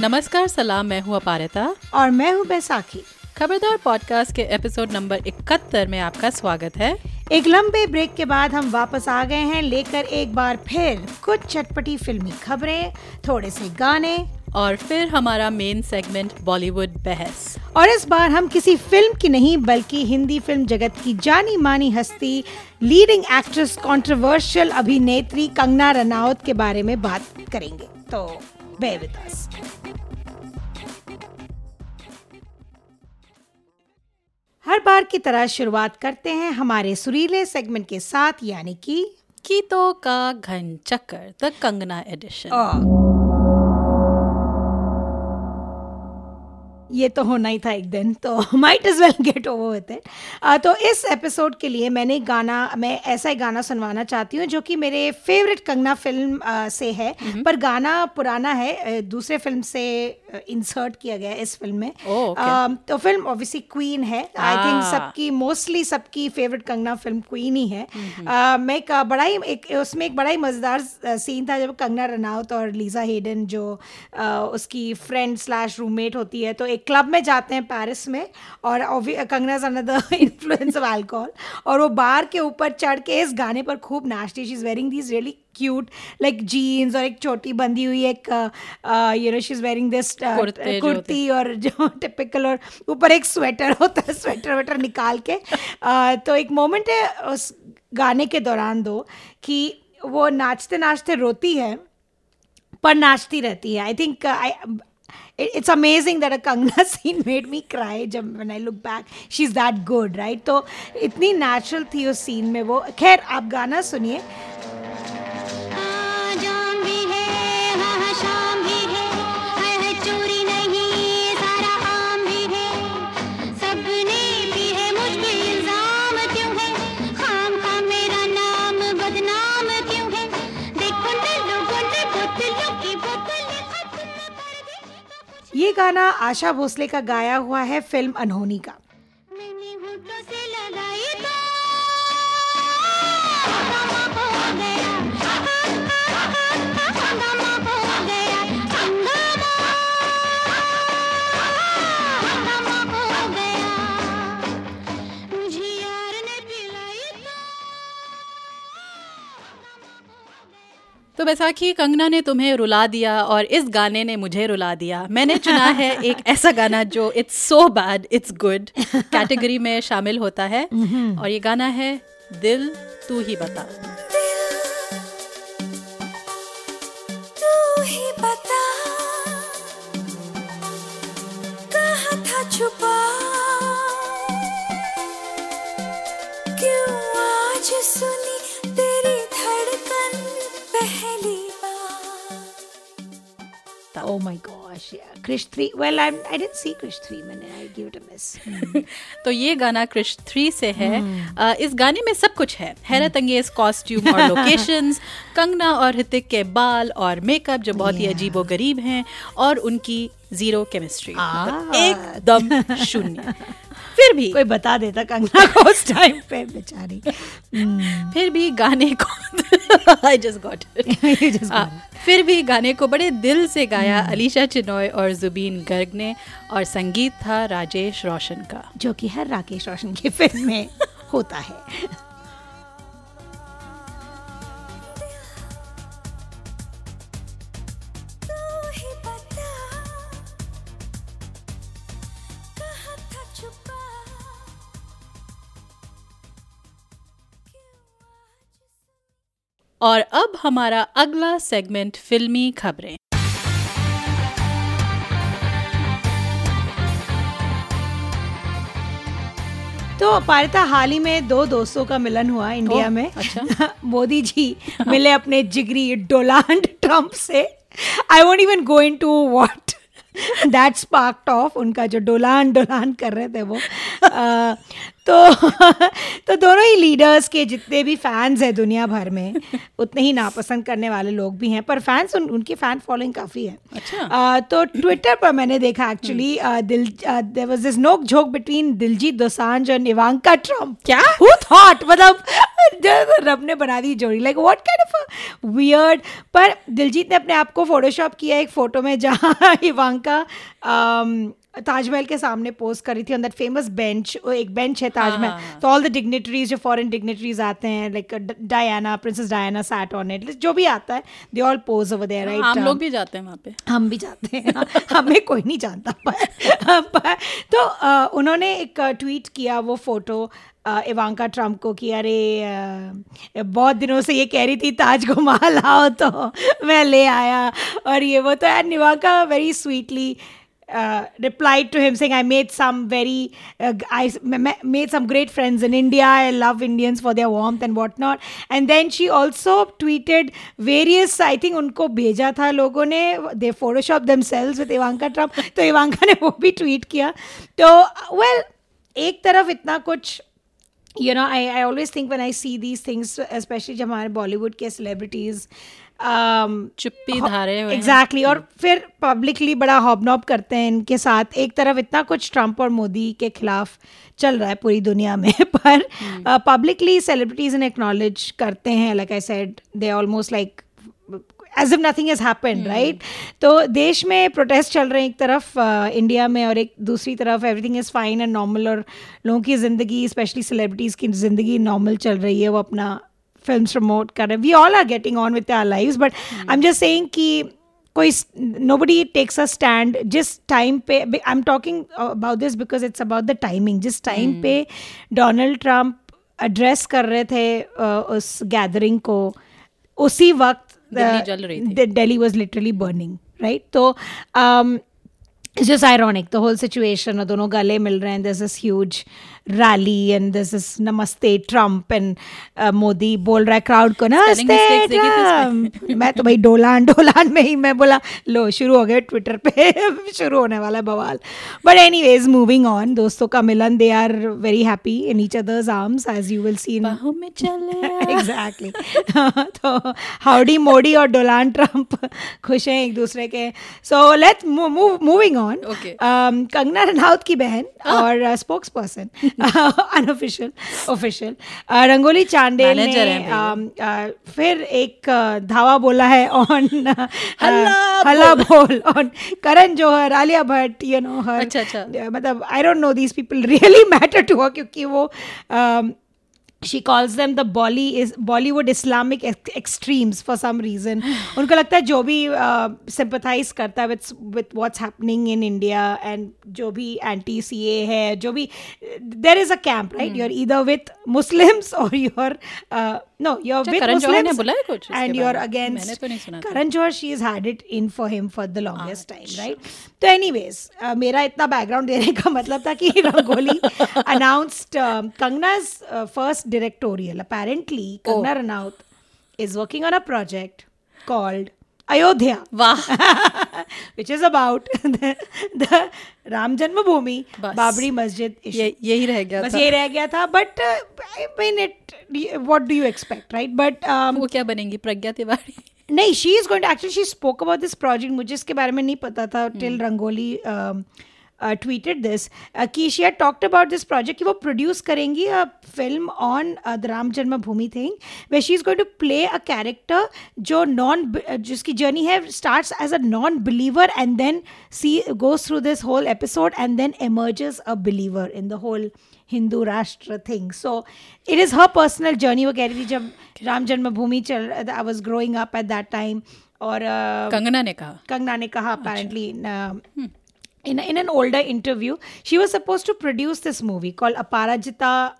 नमस्कार सलाम मैं हूँ अपारिता। और मैं हूँ बैसाखी। खबरदार पॉडकास्ट के एपिसोड नंबर इकहत्तर में आपका स्वागत है। एक लंबे ब्रेक के बाद हम वापस आ गए हैं लेकर एक बार फिर कुछ चटपटी फिल्मी खबरें थोड़े से गाने। और फिर हमारा मेन सेगमेंट बॉलीवुड बहस। और इस बार हम किसी फ़िल्म की नहीं बल्कि हिंदी फ़िल्म जगत की जानी मानी हस्ती लीडिंग एक्ट्रेस कंट्रोवर्शियल अभिनेत्री कंगना रनावत के बारे में बात करेंगे। तो us. हर बार की तरह शुरुआत करते हैं हमारे सुरीले सेगमेंट के साथ यानी कि गीतों का घन चक्कर द कंगना एडिशन ये तो होना ही था एक दिन तो might is well get over with it तो इस एपिसोड के लिए मैंने गाना मैं ऐसा ही गाना सुनवाना चाहती हूँ जो कि मेरे फेवरेट कंगना फ़िल्म uh, से है mm-hmm. पर गाना पुराना है दूसरे फ़िल्म से इंसर्ट किया गया है इस फ़िल्म में oh, okay. uh, तो फ़िल्म ऑब्वियसली क्वीन है आई ah. थिंक सबकी मोस्टली सबकी फेवरेट कंगना फ़िल्म क्वीन ही है mm-hmm. uh, मैं एक बड़ा ही एक उसमें एक बड़ा ही मज़ेदार सीन था जब कंगना रनावत और लीजा हेडन जो uh, उसकी फ्रेंड स्लैश रूममेट होती है तो एक क्लब में जाते हैं पेरिस में और Kangana is another influence of alcohol और वो बार के ऊपर चढ़ के इस गाने पर खूब नाचती she is wearing this really cute like jeans और एक छोटी बंदी हुई एक you know she is wearing this kurti और जो टिपिकल और ऊपर एक स्वेटर होता है स्वेटर वेटर निकाल के। Uh, तो एक मोमेंट है उस गाने के दौरान दो कि वो नाचते नाचते रोती है पर नाचती रहती है। I think I it's amazing that a Kangna scene made me cry जब when I look back she's that good right तो इतनी natural थी उस scene में वो खैर आप गाना सुनिए गाना आशा भोसले का गाया हुआ है फ़िल्म अनहोनी का। तो बैसाखी कंगना ने तुम्हें रुला दिया और इस गाने ने मुझे रुला दिया। मैंने चुना है एक ऐसा गाना जो it's so bad it's good category में शामिल होता है। और ये गाना है दिल तू ही बता। Oh my gosh, yeah. Krish 3. Well, I'm, I didn't see Krish 3 मैंने I give it a miss. तो ये गाना क्रिश 3 से है। Uh, इस गाने में सब कुछ है। हैरत अंगेज कॉस्ट्यूम और लोकेशंस कंगना और हितिक के बाल और मेकअप जो बहुत ही अजीबो गरीब हैं और उनकी ज़ीरो केमिस्ट्री एकदम शून्य। फिर भी। कोई बता देता कंगना को उस टाइम पे बेचारी। फिर भी गाने को आई जस्ट गॉट फिर भी गाने को बड़े दिल से गाया अलीशा चिनॉय और जुबीन गर्ग ने और संगीत था राजेश रोशन का। जो कि हर राकेश रोशन की फ़िल्म में होता है। और अब हमारा अगला सेगमेंट फिल्मी खबरें। तो पारिता हाल ही में दो दोस्तों का मिलन हुआ इंडिया ओ, में। अच्छा। मोदी जी मिले अपने जिगरी डोनाल्ड ट्रंप से। I won't even go into what that spark of उनका जो डोलान डोलान कर रहे थे वो। तो तो दोनों ही लीडर्स के जितने भी फैंस हैं दुनिया भर में उतने ही नापसंद करने वाले लोग भी हैं पर फैंस उन, उनकी फ़ैन फॉलोइंग काफ़ी है। अच्छा। uh, तो ट्विटर पर मैंने देखा एक्चुअली uh, दिल देयर वाज दिस नोक जोक बिटवीन दिलजीत दोसांझ और इवांका ट्रंप क्या? हु थॉट मतलब रब ने बना दी जोड़ी like what kind of weird पर दिलजीत ने अपने आप को फोटोशॉप किया एक फ़ोटो में जहाँ इवांका um, ताजमहल के सामने पोस्ट करी थी ऑन दैट फ़ेमस बेंच एक बेंच है ताजमहल। हाँ, हाँ, तो ऑल द डिग्नेटरीज जो फॉरेन डिग्नेटरीज आते हैं like Diana princess Diana sat on it जो भी आता है they all pose over there right हम लोग भी जाते हैं वहाँ पे। हम भी जाते हैं। हमें कोई नहीं जानता पर, पर तो uh, उन्होंने एक ट्वीट किया वो फ़ोटो इवांका ट्रंप को कि अरे uh, बहुत दिनों से ये कह रही थी ताज घुमा लाओ तो मैं ले आया। और ये वो तो and Ivanka very sweetly uh, replied to him saying, I made some very, uh, I made some great friends in India. I love Indians for their warmth and whatnot. And then she also tweeted various, I think उनको भेजा था लोगों ने they photoshop themselves with Ivanka Trump. तो Ivanka ने वो भी tweet किया तो well एक तरफ इतना कुछ you know I, I always think when I see these things especially जब हमारे बॉलीवुड के celebrities um, चुप्पी धारे हुए एग्जैक्टली exactly, और फिर पब्लिकली बड़ा हॉबनॉब करते हैं इनके साथ। एक तरफ़ इतना कुछ ट्रंप और मोदी के खिलाफ चल रहा है पूरी दुनिया में पर पब्लिकली सेलिब्रिटीज इन एक्नॉलेज करते हैं like I said they almost like as if nothing is happen right तो देश में प्रोटेस्ट चल रहे हैं एक तरफ़ इंडिया uh, में और एक दूसरी तरफ़ everything is fine and normal और लोगों की ज़िंदगी स्पेशली सेलिब्रिटीज़ की ज़िंदगी नॉर्मल चल रही है वो अपना फ़िल्म प्रमोट कर रहे हैं। We all are getting on with our life but I am just saying कि कोई nobody takes a stand जिस टाइम पे I am talking about this because it's about the timing जिस time hmm. पे Donald Trump address कर रहे थे उस गैदरिंग को उसी वक्त Delhi was literally burning right तो just ironic the whole situation और दोनों गले मिल रहे हैं this is huge rally and this is Namaste Trump and Modi बोल रहा है क्राउड को नमस्ते ट्रंप मैं तो भाई डोलान डोलान में ही मैं बोला लो शुरू हो गए ट्विटर पे शुरू होने वाला है बवाल. But anyways moving on दोस्तों का मिलन they are very happy in each other's arms as you will see exactly तो हाउडी मोदी और डोलान ट्रंप खुश हैं एक दूसरे के। So let's moving on Kangana Ranaut की बहन ah. और spokesperson unofficial official Rangoli Chandel ने uh, फिर एक धावा बोला है ऑन हल्ला बोल। On Karan Johar Alia Bhatt you know her. मतलब I don't know these people really matter to her क्योंकि वो she calls them the bolly is Bollywood Islamic extremes for some reason उनको लगता है जो भी सिंपथाइज uh, करता है with with what's happening in India and जो भी एंटी सी ए है जो भी there is a camp right you are इधर विथ मुस्लिम्स और you're no you're with Karan Muslims ने बोला है कुछ and you're against मैंने तो नहीं सुना Karan Johar she has had it in for him for the longest time right तो anyways uh, मेरा इतना बैकग्राउंड देने का मतलब था कि rangoli announced uh, Kangna's uh, first directorial apparently Kangna oh. Ranaut is working on a Wow. which Ayodhya वाह which is about the Ram Janmabhoomi Babri Masjid ये, यही रह गया बस यही रह गया था but I mean it what do you expect right but वो क्या बनेंगी प्रज्ञा तिवारी? नहीं she is going actually she spoke about this project मुझे इसके बारे में नहीं पता था till hmm. Rangoli tweeted this की कीशिया टॉक्ट अबाउट दिस प्रोजेक्ट कि वो प्रोड्यूस करेंगी a film on the Ram Janmabhoomi thing we she is going to play a character जो नॉन जिसकी जर्नी है start as a non believer and then she goes through this whole episode and then emerges a believer in the whole Hindu Rashtra thing so it is her personal journey वो कह रही थी जब राम जन्मभूमि चल I was growing up at that time और कंगना ने कहा। कंगना ने कहा अच्छा। Apparently in, in an older interview, she was supposed to produce this movie called Aparajita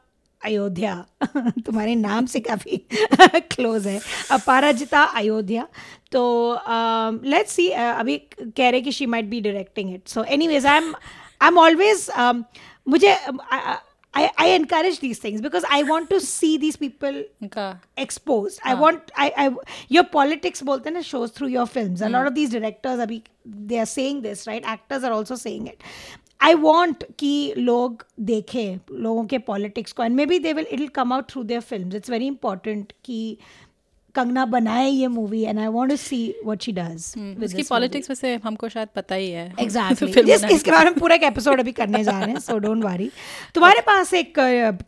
Ayodhya तुम्हारे नाम से काफ़ी क्लोज है। अपाराजिता अयोध्या तो लेट्स सी अभी कह रहे कि she might be directing it so anyways I am I am always मुझे I, I encourage these things because I want to see these people okay. exposed. I want I, I your politics both in shows through your films. Mm. A lot of these directors are they are saying this, right? Actors are also saying it. I want कि लोग देखें लोगों के politics को and may be they will it will come out through their film it's very important कि Kangana बनाए ये movie and I want to see what she does उसकी पॉलिटिक्स वैसे हमको शायद पता ही है। एग्जैक्टली जिस इसके बारे में पूरा एक एपिसोड अभी करने जा रहे हैं सो डोंट वरी तुम्हारे पास एक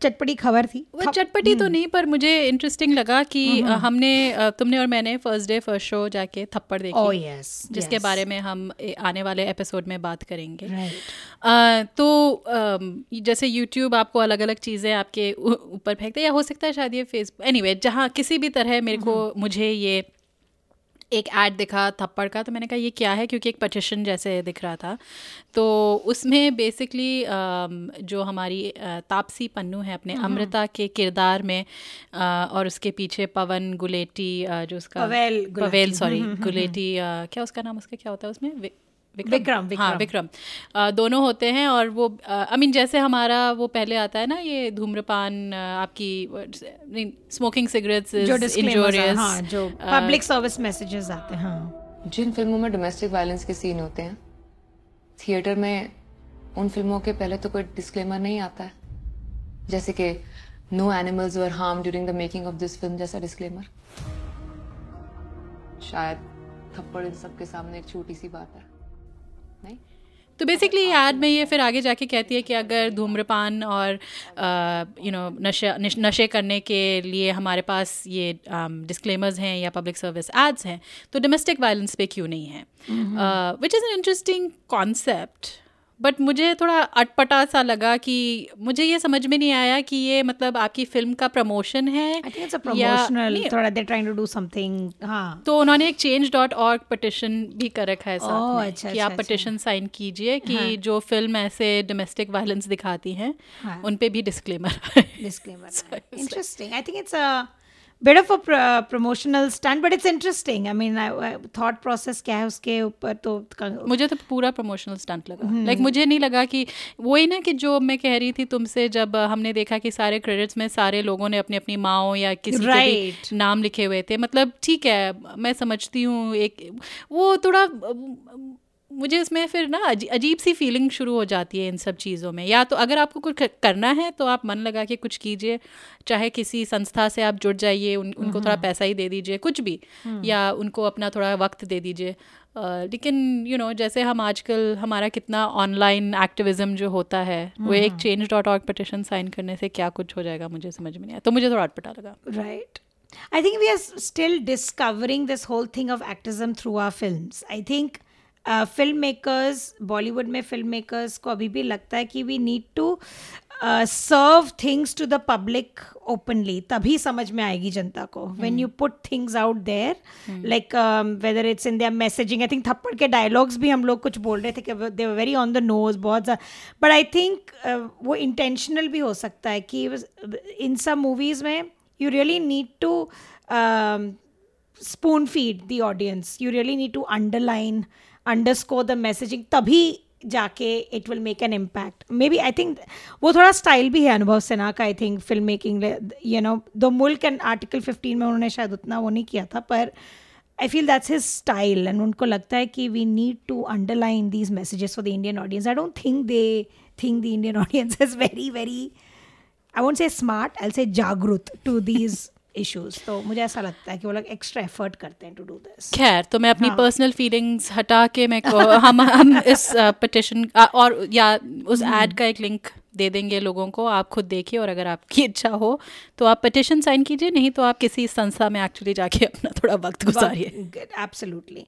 चटपटी खबर थी? वो चटपटी तो हम्म। नहीं पर मुझे इंटरेस्टिंग लगा कि हम्म, हम्म। हमने तुमने और मैंने फ़र्स्ट डे फ़र्स्ट शो जाके थप्पड़ देखी। Oh, yes, जिसके yes. बारे में हम आने वाले एपिसोड में बात करेंगे। तो जैसे यूट्यूब आपको अलग अलग चीज़ें आपके ऊपर फेंकते या हो सकता है शायद ये फेसबुक एनी एनीवे जहाँ किसी भी तरह मेरे को को मुझे ये एक ऐड दिखा थप्पड़ का तो मैंने कहा ये क्या है? क्योंकि एक पटिशन जैसे दिख रहा था। तो उसमें बेसिकली जो हमारी तापसी पन्नू है अपने हम्म। अमृता के किरदार में और उसके पीछे पवन गुलेटी जो उसका पवेल पवेल सॉरी गुलेटी क्या उसका नाम उसका क्या होता है उसमें? विक्रम? विक्रम हाँ विक्रम। दोनों होते हैं और वो आई मीन जैसे हमारा वो पहले आता है ना ये धूम्रपान आपकी स्मोकिंग सिगरेट्स इंजोरियस हाँ, जो पब्लिक सर्विस मैसेजेस आते हैं हाँ। जिन फ़िल्मों में डोमेस्टिक वायलेंस के सीन होते हैं। थिएटर में उन फ़िल्मों के पहले तो कोई डिस्क्लेमर नहीं आता है। जैसे कि no animals were harm during the making of this film जैसा डिस्क्लेमर शायद थप्पड़ इन सबके सामने एक छोटी सी बात है। नहीं? तो बेसिकली एड में ये फिर आगे जाके कहती है कि अगर धूम्रपान और यू नो नशे नशे करने के लिए हमारे पास ये डिस्क्लेमर्स हैं या पब्लिक सर्विस एड्स हैं तो डोमेस्टिक वायलेंस पे क्यों नहीं है? Which is an interesting concept but मुझे थोड़ा अटपटा सा लगा कि मुझे ये समझ में नहीं आया कि ये मतलब आपकी फ़िल्म का प्रमोशन है या थोड़ा they trying to do something हाँ तो उन्होंने एक चेंज डॉट ऑर्ग पटिशन भी कर रखा है साथ oh, में अच्छा, कि अच्छा, आप पटिशन. साइन कीजिए कि हाँ. जो फ़िल्म ऐसे डोमेस्टिक वायलेंस दिखाती हैं हाँ. उन पे भी disclaimer disclaimer interesting I think it's bit of a pr- promotional stunt but it's interesting. I mean I, I, thought process क्या है उसके ऊपर तो मुझे तो पूरा प्रमोशनल स्टंट लगा। लाइक like, मुझे नहीं लगा कि वही ना कि जो मैं कह रही थी तुमसे जब हमने देखा कि सारे क्रेडिट्स में सारे लोगों ने अपनी अपनी माओ या किसी right. के भी नाम लिखे हुए थे मतलब ठीक है मैं समझती हूँ एक वो थोड़ा मुझे इसमें फिर ना अजीब सी फीलिंग शुरू हो जाती है इन सब चीज़ों में। या तो अगर आपको कुछ करना है तो आप मन लगा के कुछ कीजिए चाहे किसी संस्था से आप जुड़ जाइए उन, उनको थोड़ा हम्म। पैसा ही दे दीजिए कुछ भी हम्म। या उनको अपना थोड़ा वक्त दे दीजिए। लेकिन यू नो जैसे हम आजकल हमारा कितना ऑनलाइन एक्टिविज्म जो होता है वो एक change dot org petition sign करने से क्या कुछ हो जाएगा मुझे समझ में नहीं आया। तो मुझे थोड़ा अटपटा लगा। Right I think we are still discovering this whole thing of activism through our film I think film makers Bollywood में फ़िल्म मेकर्स को अभी भी लगता है कि we need to serve things to the public openly तभी समझ में आएगी जनता को। When you put things out there like whether it's in their messaging I think Thappad के डायलॉग्स भी हम लोग कुछ बोल रहे थे कि they were very on the nose बहुत बट आई थिंक वो इंटेंशनल भी हो सकता है कि इन सब मूवीज़ में you really need to spoon feed the audience you really need to underline underscore the messaging तभी जाके it will make an impact maybe I think वो थोड़ा स्टाइल भी है अनुभव सिन्हा का I think film making you know the Mulk and article fifteen में उन्होंने शायद उतना वो नहीं किया था, पर I feel that's his style and उनको लगता है कि we need to underline these messages for the Indian audience I don't think they think the Indian audience is very very I won't say smart I say जागरूक to these issues तो मुझे ऐसा लगता है कि वो लोग एक्स्ट्रा एफर्ट करते हैं टू डू दिस खैर तो मैं अपनी पर्सनल हाँ. फीलिंग्स हटा के मैं हम हम इस पिटिशन uh, और या उस ऐड हम्म। का एक लिंक दे देंगे लोगों को आप खुद देखिए और अगर आपकी इच्छा हो तो आप पटिशन साइन कीजिए नहीं तो आप किसी संस्था में एक्चुअली जाके अपना थोड़ा वक्त गुजारिए एब्सोल्युटली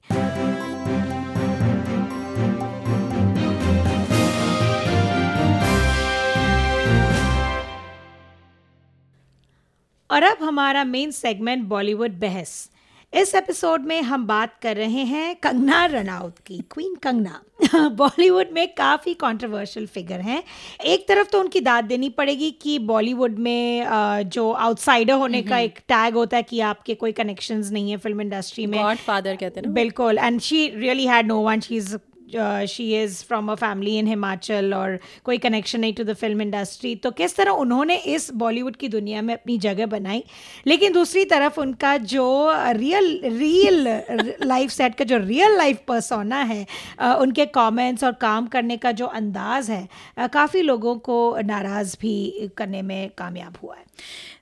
और अब हमारा मेन सेगमेंट बॉलीवुड बहस। इस एपिसोड में हम बात कर रहे हैं कंगना रनाउत की क्वीन कंगना। बॉलीवुड में काफ़ी कंट्रोवर्शियल फिगर हैं। एक तरफ़ तो उनकी दाद देनी पड़ेगी कि बॉलीवुड में जो आउटसाइडर होने का एक टैग होता है कि आपके कोई कनेक्शंस नहीं है फ़िल्म इंडस्ट्री में। फादर कहते हैं बिल्कुल and she really had no one she is she is from a family in Himachal और कोई कनेक्शन नहीं टू द फ़िल्म इंडस्ट्री तो किस तरह उन्होंने इस बॉलीवुड की दुनिया में अपनी जगह बनाई? लेकिन दूसरी तरफ़ उनका जो रियल रियल लाइफ सेट का जो रियल लाइफ पर्सोना है उनके कमेंट्स और काम करने का जो अंदाज है काफ़ी लोगों को नाराज़ भी करने में कामयाब हुआ है।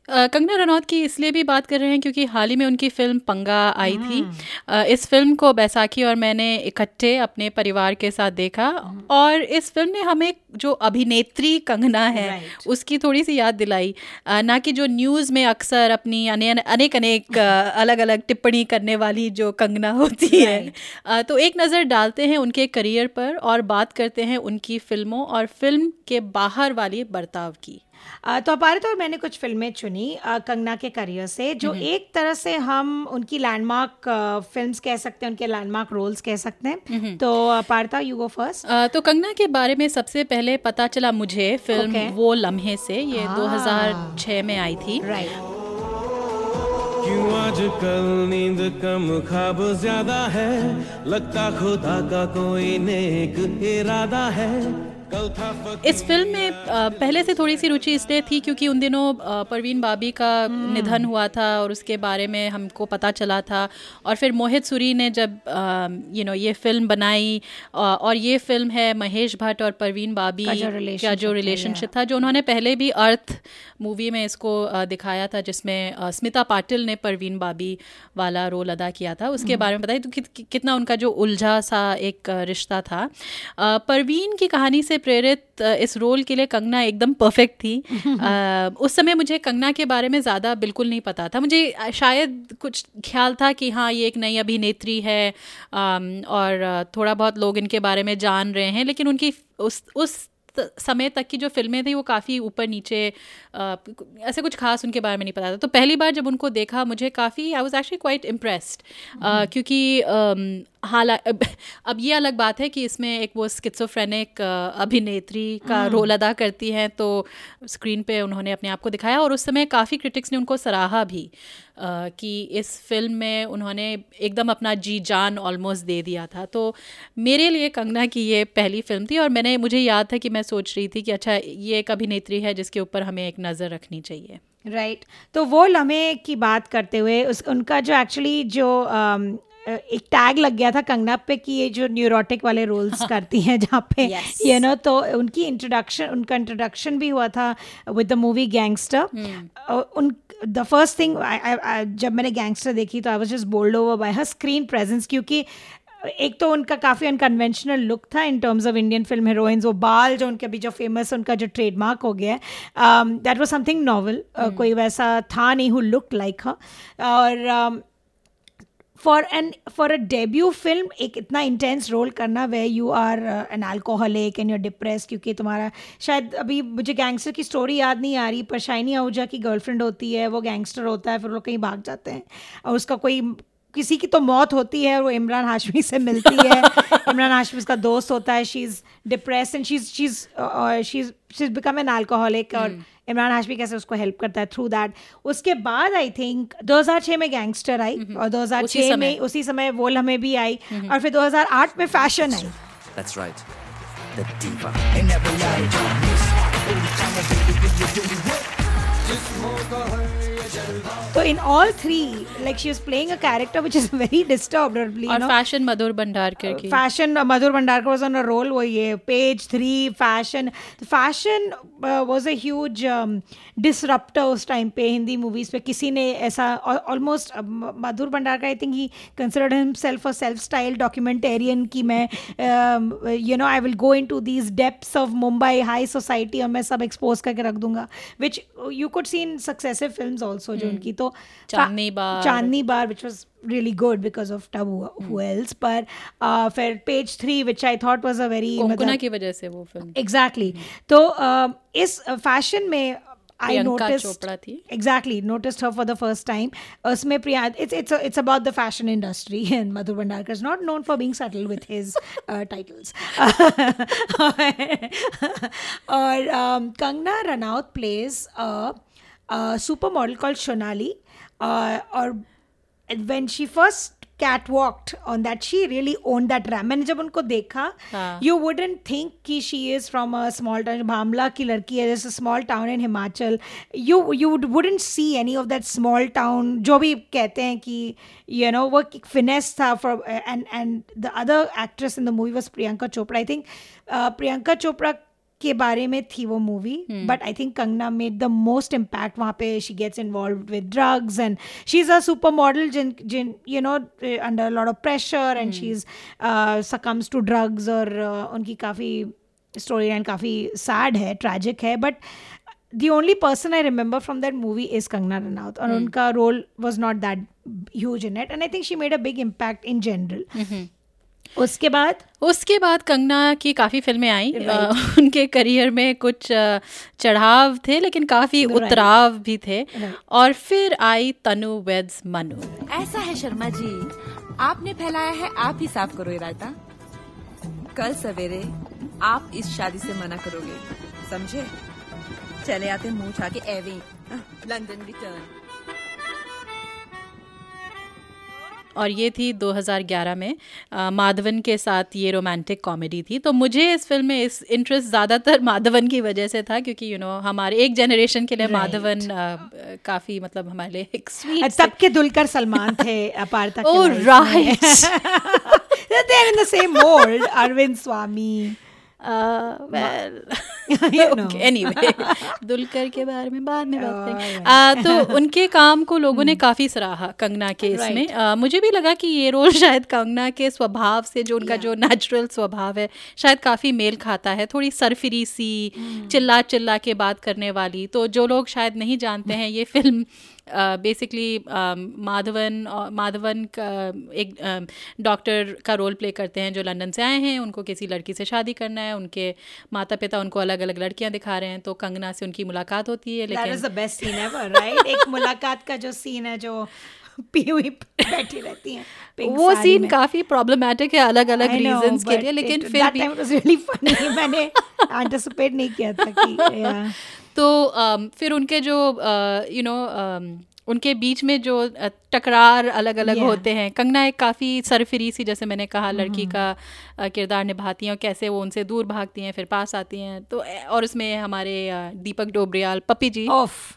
कंगना रनौत की इसलिए भी बात कर रहे हैं क्योंकि हाल ही में उनकी फ़िल्म पंगा आई थी। हम्म। इस फ़िल्म को बैसाखी और मैंने इकट्ठे अपने परिवार के साथ देखा हम्म। और इस फ़िल्म ने हमें जो अभिनेत्री कंगना है उसकी थोड़ी सी याद दिलाई। ना कि जो न्यूज़ में अक्सर अपनी अनेक अनेक अलग अलग टिप्पणी करने वाली जो कंगना होती है। तो एक नज़र डालते हैं उनके करियर पर और बात करते हैं उनकी फ़िल्मों और फ़िल्म के बाहर वाली बर्ताव की। तो अपारित और मैंने कुछ फ़िल्में चुनी कंगना के करियर से जो एक तरह से हम उनकी लैंडमार्क फिल्म्स कह सकते हैं उनके लैंडमार्क रोल्स कह सकते हैं। तो अपारिता यू गो फ़र्स्ट तो कंगना के बारे में सबसे पहले पता चला मुझे फ़िल्म okay. वो लम्हे से ये हाँ। 2006 में आई थी। राइट क्यों आज कल नींद कम खाब ज़्यादा है? लगता खुदा का कोई नेक इरादा है। इस फ़िल्म में पहले से थोड़ी सी रुचि इसलिए थी क्योंकि उन दिनों परवीन बाबी का हम्म। निधन हुआ था और उसके बारे में हमको पता चला था और फिर मोहित सूरी ने जब यू नो ये फ़िल्म बनाई और ये फ़िल्म है महेश भट्ट और परवीन बाबी का जो रिलेशनशिप था जो उन्होंने पहले भी अर्थ मूवी में इसको दिखाया था जिसमें स्मिता पाटिल ने परवीन बाबी वाला रोल अदा किया था उसके हम्म। बारे में बताइए तो कितना उनका जो उलझा सा एक रिश्ता था परवीन की कहानी से प्रेरित इस रोल के लिए कंगना एकदम परफेक्ट थी। आ, उस समय मुझे कंगना के बारे में ज़्यादा बिल्कुल नहीं पता था। मुझे शायद कुछ ख्याल था कि हाँ ये एक नई अभिनेत्री है आ, और थोड़ा बहुत लोग इनके बारे में जान रहे हैं लेकिन उनकी उस उस समय तक की जो फ़िल्में थी वो काफ़ी ऊपर नीचे ऐसे कुछ खास उनके बारे में नहीं पता था। तो पहली बार जब उनको देखा मुझे काफ़ी I was actually quite impressed क्योंकि हालाँकि अब, ये अलग बात है कि इसमें एक वो स्किट्सोफ्रेनिक अभिनेत्री का रोल हाँ। अदा करती हैं तो स्क्रीन पे उन्होंने अपने आप को दिखाया और उस समय काफ़ी क्रिटिक्स ने उनको सराहा भी कि इस फ़िल्म में उन्होंने एकदम अपना जी जान ऑलमोस्ट दे दिया था तो मेरे लिए कंगना की ये पहली फ़िल्म थी और मैंने मुझे याद था कि मैं सोच रही थी कि अच्छा ये एक अभिनेत्री है जिसके ऊपर हमें एक नज़र रखनी चाहिए राइट right. तो वो लम्हे की बात करते हुए उस उनका जो एक्चुअली जो एक टैग लग गया था कंगना पे कि ये जो न्यूरोटिक वाले रोल्स करती हैं जहाँ पे you yes. No you know, तो उनकी इंट्रोडक्शन उनका इंट्रोडक्शन भी हुआ था विद द मूवी गैंगस्टर उन द फ़र्स्ट थिंग जब मैंने गैंगस्टर देखी तो I was just bowled over by her screen presence क्योंकि एक तो उनका काफ़ी अनकन्वेंशनल लुक था in terms of Indian film heroines वो बाल जो उनके अभी जो फ़ेमस उनका जो ट्रेडमार्क हो गया है दैट वाज समथिंग नॉवल कोई वैसा था नहीं हु लुक लाइक हर और um, for an for a debut film एक इतना इंटेंस रोल करना where you are an alcoholic and you're depress क्योंकि तुम्हारा, शायद अभी मुझे गैंगस्टर की स्टोरी याद नहीं आ रही, पर शाइनी आहूजा की गर्लफ्रेंड होती है, वो गैंगस्टर होता है, फिर वो कहीं भाग जाते हैं और उसका कोई किसी की तो मौत होती है और वो इमरान हाशमी से मिलती है इमरान हाशमी उसका दोस्त होता है she is depress and she is she is she is become an alcoholic और hmm. इमरान हाशमी कैसे उसको हेल्प करता है थ्रू दैट उसके बाद आई थिंक 2006 में गैंगस्टर आई mm-hmm. और 2006 में उसी समय वो हमें भी आई mm-hmm. और फिर 2008 में फ़ैशन आई That's right. The diva. तो in all three like she is playing a character which is very disturbed और फ़ैशन मधुर भंडारकर की। Fashion Madhur Bhandarkar was on a roll वो ये page three Fashion Fashion was a huge disruptor उस time पे Hindi movies पे। किसी ने ऐसा almost Madhur Bhandarkar I think he considered himself a self style documentarian की मैं you no I will go into these depths of Mumbai high society और मैं सब एक्सपोज करके रख दूँगा। Which you could see in successive films also जो उनकी तो चांदनी बार चांदनी बार which was really good because of Tabu who else पर uh, फिर page three which I thought was a very Konkona की वजह से वो फ़िल्म exactly तो uh, इस फ़ैशन में I noticed exactly noticed her for the first time. Usme Priya, it's it's a, it's about the fashion industry, and Madhur Bhandarkar is not known for being subtle with his uh, titles. or um, Kangna Ranaut plays a, a supermodel called Shonali, और when she first cat walked on that she really own that ramp मैंने जब उनको देखा you wouldn't think कि she is from a small town Bhamla की लड़की है जैसे small town in Himachal you you wouldn't see any of that small town जो भी कहते हैं कि यू नो वो एक फिनेस था for and and the other actress in the movie was Priyanka Chopra I think Priyanka Chopra के बारे में थी वो movie but I think Kangana made the most impact वहाँ पे she gets involve with drugs and she is a super model Jin Jin you know under load of pressure and she is succumbs to drugs और उनकी काफ़ी story and काफ़ी sad है tragic है but the only person I remember from that movie is Kangana Ranaut और hmm. उनका role was not that huge in it and I think she made a big impact in general उसके बाद? उसके बाद कंगना की काफ़ी फ़िल्में आई। उनके करियर में कुछ चढ़ाव थे लेकिन काफ़ी उतराव भी थे। और फिर आई तनु वेद्स मनु। ऐसा है शर्मा जी आपने फैलाया है आप ही साफ़ करो इरादा। कल सवेरे आप इस शादी से मना करोगे समझे? चले आते मुँह छा के एवी लंदन रिटर्न। और ये थी 2011 में आ, माधवन के साथ ये रोमांटिक कॉमेडी थी। तो मुझे इस फ़िल्म में इस इंटरेस्ट ज़्यादातर माधवन की वजह से था क्योंकि यू you नो know, हमारे एक जनरेशन के लिए right. माधवन काफ़ी मतलब हमारे लिए एक स्वीट सबके दुलकर सलमान थे अपारता ओ right in the same mould Arvind Swami. Well anyway Dulquer के बारे में बाद में बात uh, तो उनके काम को लोगों ने hmm. काफ़ी सराहा कंगना के इसमें। uh, मुझे भी लगा कि ये रोल शायद कंगना के स्वभाव से जो उनका जो नेचुरल स्वभाव है शायद काफ़ी मेल खाता है। थोड़ी सरफिरी सी hmm. चिल्ला चिल्ला के बात करने वाली। तो जो लोग शायद नहीं जानते हैं ये film basically um, Madhavan Madhavan का एक डॉक्टर का रोल प्ले करते हैं जो लंदन से आए हैं। उनको किसी लड़की से शादी करना है उनके माता पिता उनको अलग अलग लड़कियाँ दिखा रहे हैं तो कंगना से उनकी मुलाकात होती है लेकिन बेस्ट सीन राइट एक मुलाकात का जो सीन है जो बैठी रहती हैं वो सीन काफ़ी प्रॉब्लमैटिक है अलग अलग रीजंस के लिए लेकिन फिर भी really मैंने एंटिसिपेट नहीं किया था कि. तो फिर उनके जो यू नो उनके बीच में जो टकरार अलग अलग yeah. होते हैं कंगना एक काफ़ी सरफरी सी जैसे मैंने कहा लड़की hmm. का किरदार निभाती हैं और कैसे वो उनसे दूर भागती हैं फिर पास आती हैं तो और उसमें हमारे दीपक डोबरियाल पपी जी ऑफ़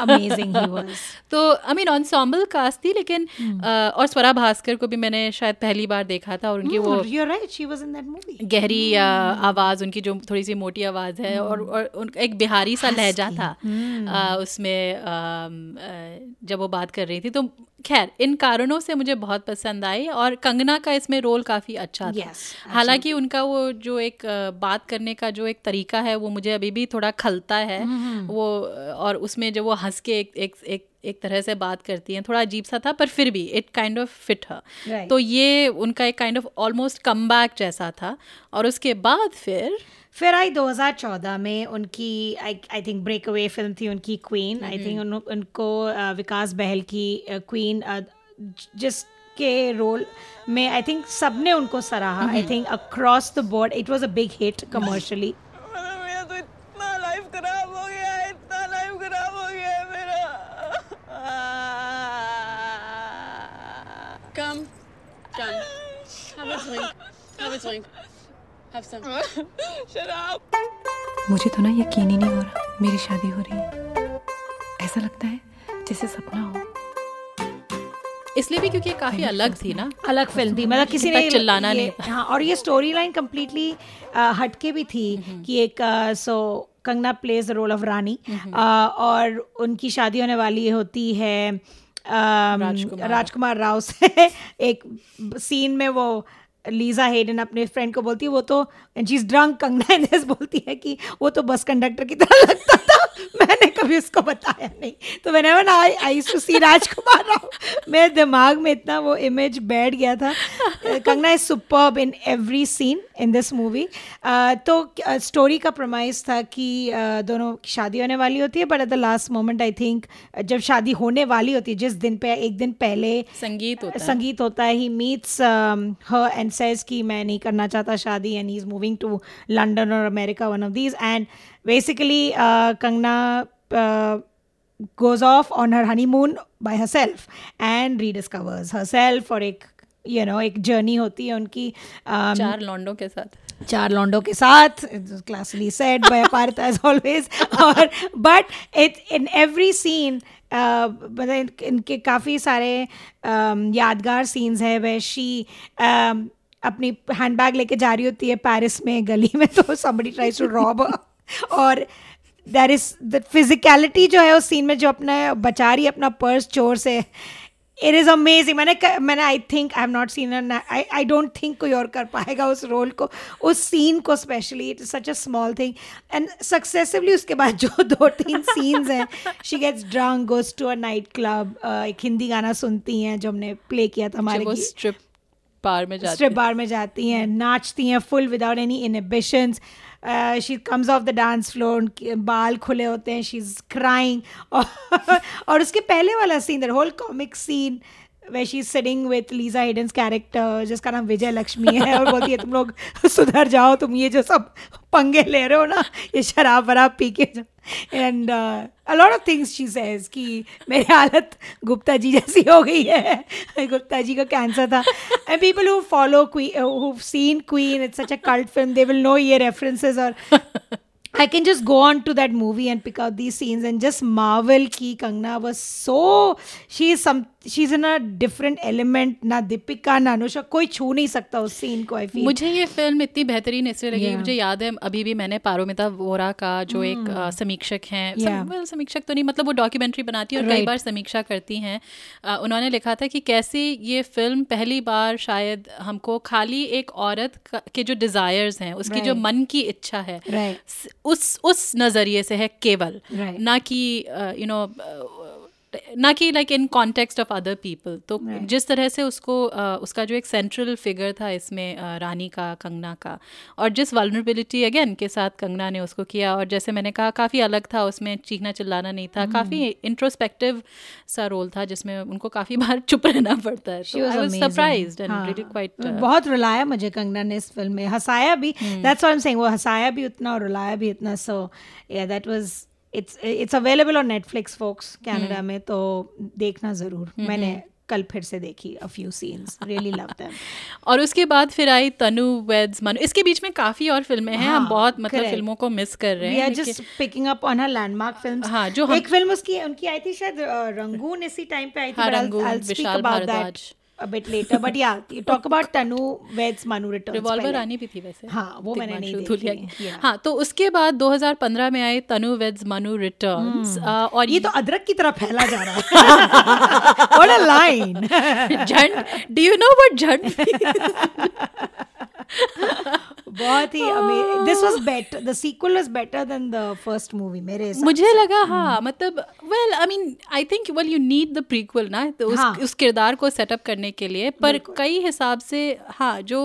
अमेजिंग तो आई मीन ऑनसॉम्बल कास्ट थी लेकिन hmm. और स्वरा भास्कर को भी मैंने शायद पहली बार देखा था और उनकी hmm, वो right, गहरी hmm. आवाज़ उनकी जो थोड़ी सी मोटी आवाज़ है. और, और एक बिहारी सा लहजा था. उसमें जब वो बात कर रही थी तो खैर इन कारणों से मुझे बहुत पसंद आई और कंगना का इसमें रोल काफ़ी अच्छा था। Yes, हालाँकि उनका वो जो एक बात करने का जो एक तरीका है वो मुझे अभी भी थोड़ा खलता है। mm-hmm. वो और उसमें जो वो हंस के एक एक एक एक तरह से बात करती हैं थोड़ा अजीब सा था पर फिर भी इट काइंड ऑफ़ फिट है तो ये उनका एक काइंड ऑफ़ ऑलमोस्ट कम जैसा था। और उसके बाद फिर फिर आई 2014 में उनकी आई I think break away film थी उनकी क्वीन आई थिंक उन, उनको विकास बहल की क्वीन जिसके रोल में आई थिंक सबने उनको सराहा. I think across the board it was a big hit commercially Come. Have a drink. Have a drink. मुझे तो ना यकीन ही नहीं हो रहा। मेरी शादी हो रही है। ऐसा लगता है जैसे सपना हो। इसलिए भी क्योंकि काफ़ी अलग थी ना। अलग फ़िल्म थी मतलब किसी ने चिल्लाना नहीं हाँ और ये स्टोरी लाइन कम्प्लीटली हटके भी थी। कि एक so Kangana plays the role of Rani. और उनकी शादी होने वाली होती है राजकुमार। राजकुमार राव से। एक सीन में वो लीजा हेडन अपने फ्रेंड को बोलती है, वो तो शी इज़ ड्रंक कंगना बोलती है कि वो तो बस कंडक्टर की तरह लगता था। मैंने कभी उसको बताया नहीं। तो मैंने आई आई टू सी राजकुमार राव. मेरे दिमाग में इतना वो इमेज बैठ गया था। Kangana is super in every scene in this movie तो स्टोरी का प्रमाइस था कि uh, दोनों की शादी होने वाली होती है but at the last moment I think जब शादी होने वाली होती है जिस दिन पे एक दिन पहले संगीत होता संगीत होता है he meets her and says कि मैं नहीं करना चाहता शादी and he is moving to London और America one of these and basically Kangana goes off on her honeymoon by herself and rediscovers herself और एक you know एक journey होती है उनकी um, चार लौंडों के साथ। चार लौंडों के साथ classily said by Parth as always और but it in every scene मतलब इनके काफ़ी सारे um, यादगार सीन्स है वह शी um, अपनी हैंड बैग लेके जा रही होती है पेरिस में गली में तो समबडी ट्राइज टू रॉब और देर इज़ द फिजिकलिटी जो है उस सीन में जो अपना बचा रही अपना पर्स चोर से इट इज़ अमेजिंग मैंने मैंने I think I have not seen I I don't think कोई और कर पाएगा उस रोल को उस सीन को specially it is such a small thing and successively उसके बाद जो दो तीन सीन्स हैं she gets drunk goes to a night club एक हिंदी गाना सुनती हैं जो हमने प्ले किया था हमारे स्ट्रिप बार में जाती स्ट्रिप बार में जाती हैं नाचती हैं full without any inhibitions she comes off the dance floor उनके बाल खुले होते हैं शी इज़ क्राइंग और उसके पहले वाला scene the whole comic scene way she sitting with Lisa Haydon's character जिसका नाम विजय लक्ष्मी है, और बोलती है, तुम लोग सुधर जाओ, तुम ये जो सब पंगे ले रहे हो ना, ये शराब वराब पी के and a lot of things she says कि मेरी हालत गुप्ता जी जैसी हो गई है। गुप्ता जी का कैंसर था। And people who follow who seen Queen it's such a cult film they will know ये रेफरेंसेस और I can just go on to that movie and pick out these scenes and just marvel ki Kangna was so, she is she's in a different element ना दीपिका ना अनुषा कोई छू नहीं सकता उस scene को आई फील मुझे ये फ़िल्म इतनी बेहतरीन इसलिए लगी yeah. मुझे याद है अभी भी मैंने पारोमिता वोरा का जो hmm. एक uh, समीक्षक हैं yeah. सम, समीक्षक तो नहीं मतलब वो डॉक्यूमेंट्री बनाती है और right. कई बार समीक्षा करती हैं uh, उन्होंने लिखा था कि कैसे ये फ़िल्म पहली बार शायद हमको खाली एक औरत के जो डिज़ायर्स हैं उसकी right. जो मन की इच्छा है right. उस उस नज़रिए से है केवल right. ना कि यू नो ना कि like in context of other people तो right. जिस तरह से उसको uh, उसका जो एक सेंट्रल फिगर था इसमें uh, रानी का कंगना का और जिस वलनरेबिलिटी अगेन के साथ कंगना ने उसको किया और जैसे मैंने कहा काफ़ी अलग था उसमें चीखना चिल्लाना नहीं था mm. काफ़ी इंट्रोस्पेक्टिव सा रोल था जिसमें उनको काफ़ी बार चुप रहना पड़ता है। सरप्राइज़ क्वाइट बहुत रुलाया मुझे कंगना ने इस फ़िल्म में। हंसाया भी। दैट्स आई एम सेइंग वो हंसाया भी उतना और रुलाया भी उतना। सो या that was it's it's available on Netflix folks Canada में तो देखना ज़रूर। Hmm, मैंने hmm. कल फिर से देखी a few scenes really love them और उसके बाद फिर आई तनु वेड्स मनु। इसके बीच में काफ़ी और फ़िल्में हैं। हाँ, हम बहुत मतलब correct. फ़िल्मों को मिस कर रहे हैं just picking up on her landmark films हाँ जो एक फ़िल्म उसकी उनकी आई थी शायद रंगून इसी टाइम पे आई थी हाँ, Rangoon Vishal Bhardwaj. A bit later but yeah you talk about Tanu Ved's Manu Returns revolver आनी भी थी वैसे हाँ वो मैंने नहीं देखी हाँ तो उसके बाद 2015 में आए तनु वेड्स मनु रिटर्न्स और ये तो अदरक की तरह फैला जा रहा है what a line झंड do you know what झंड बहुत ही this was better the sequel was better than the first movie मेरे मुझे लगा हाँ मतलब well I mean I think well you need the prequel ना तो उस, हाँ. उस किरदार को सेटअप करने के लिए पर कई हिसाब से हाँ जो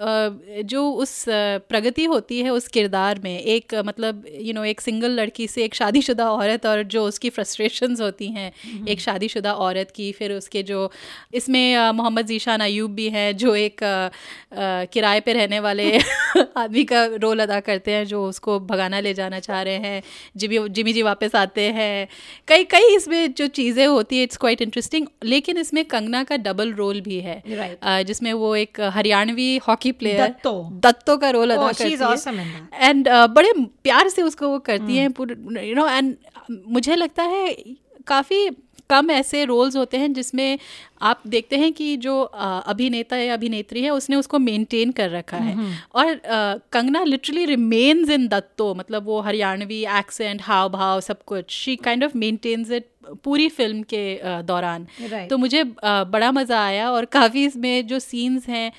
जो उस प्रगति होती है उस किरदार में एक मतलब यू you नो know, एक सिंगल लड़की से एक शादीशुदा औरत और जो उसकी फ्रस्ट्रेशंस होती हैं हम्म। एक शादीशुदा औरत की फिर उसके जो इसमें मोहम्मद जीशान अयूब भी हैं जो एक किराए पे रहने वाले आदमी का रोल अदा करते हैं जो उसको भगाना ले जाना चाह रहे हैं जिमी जिमी जी वापस आते हैं। कई कई इसमें जो चीज़ें होती है इट्स क्वाइट इंटरेस्टिंग लेकिन इसमें कंगना का डबल रोल भी है। Right. जिसमें वो एक हरियाणवी हॉकी प्लेयर दत्तो। दत्तो का रोल अदा oh, करती है। एंड बड़े प्यार से उसको वो करती हैं यू नो एंड मुझे लगता है काफ़ी कम ऐसे रोल्स होते हैं जिसमें आप देखते हैं कि जो अभिनेता या अभिनेत्री है उसने उसको मेंटेन कर रखा है। और Kangana literally remains in Datto मतलब वो हरियाणवी एक्सेंट हाव भाव सब कुछ she kind of maintains it पूरी फ़िल्म के दौरान right. तो मुझे बड़ा मज़ा आया और काफ़ी इसमें जो सीन्स हैं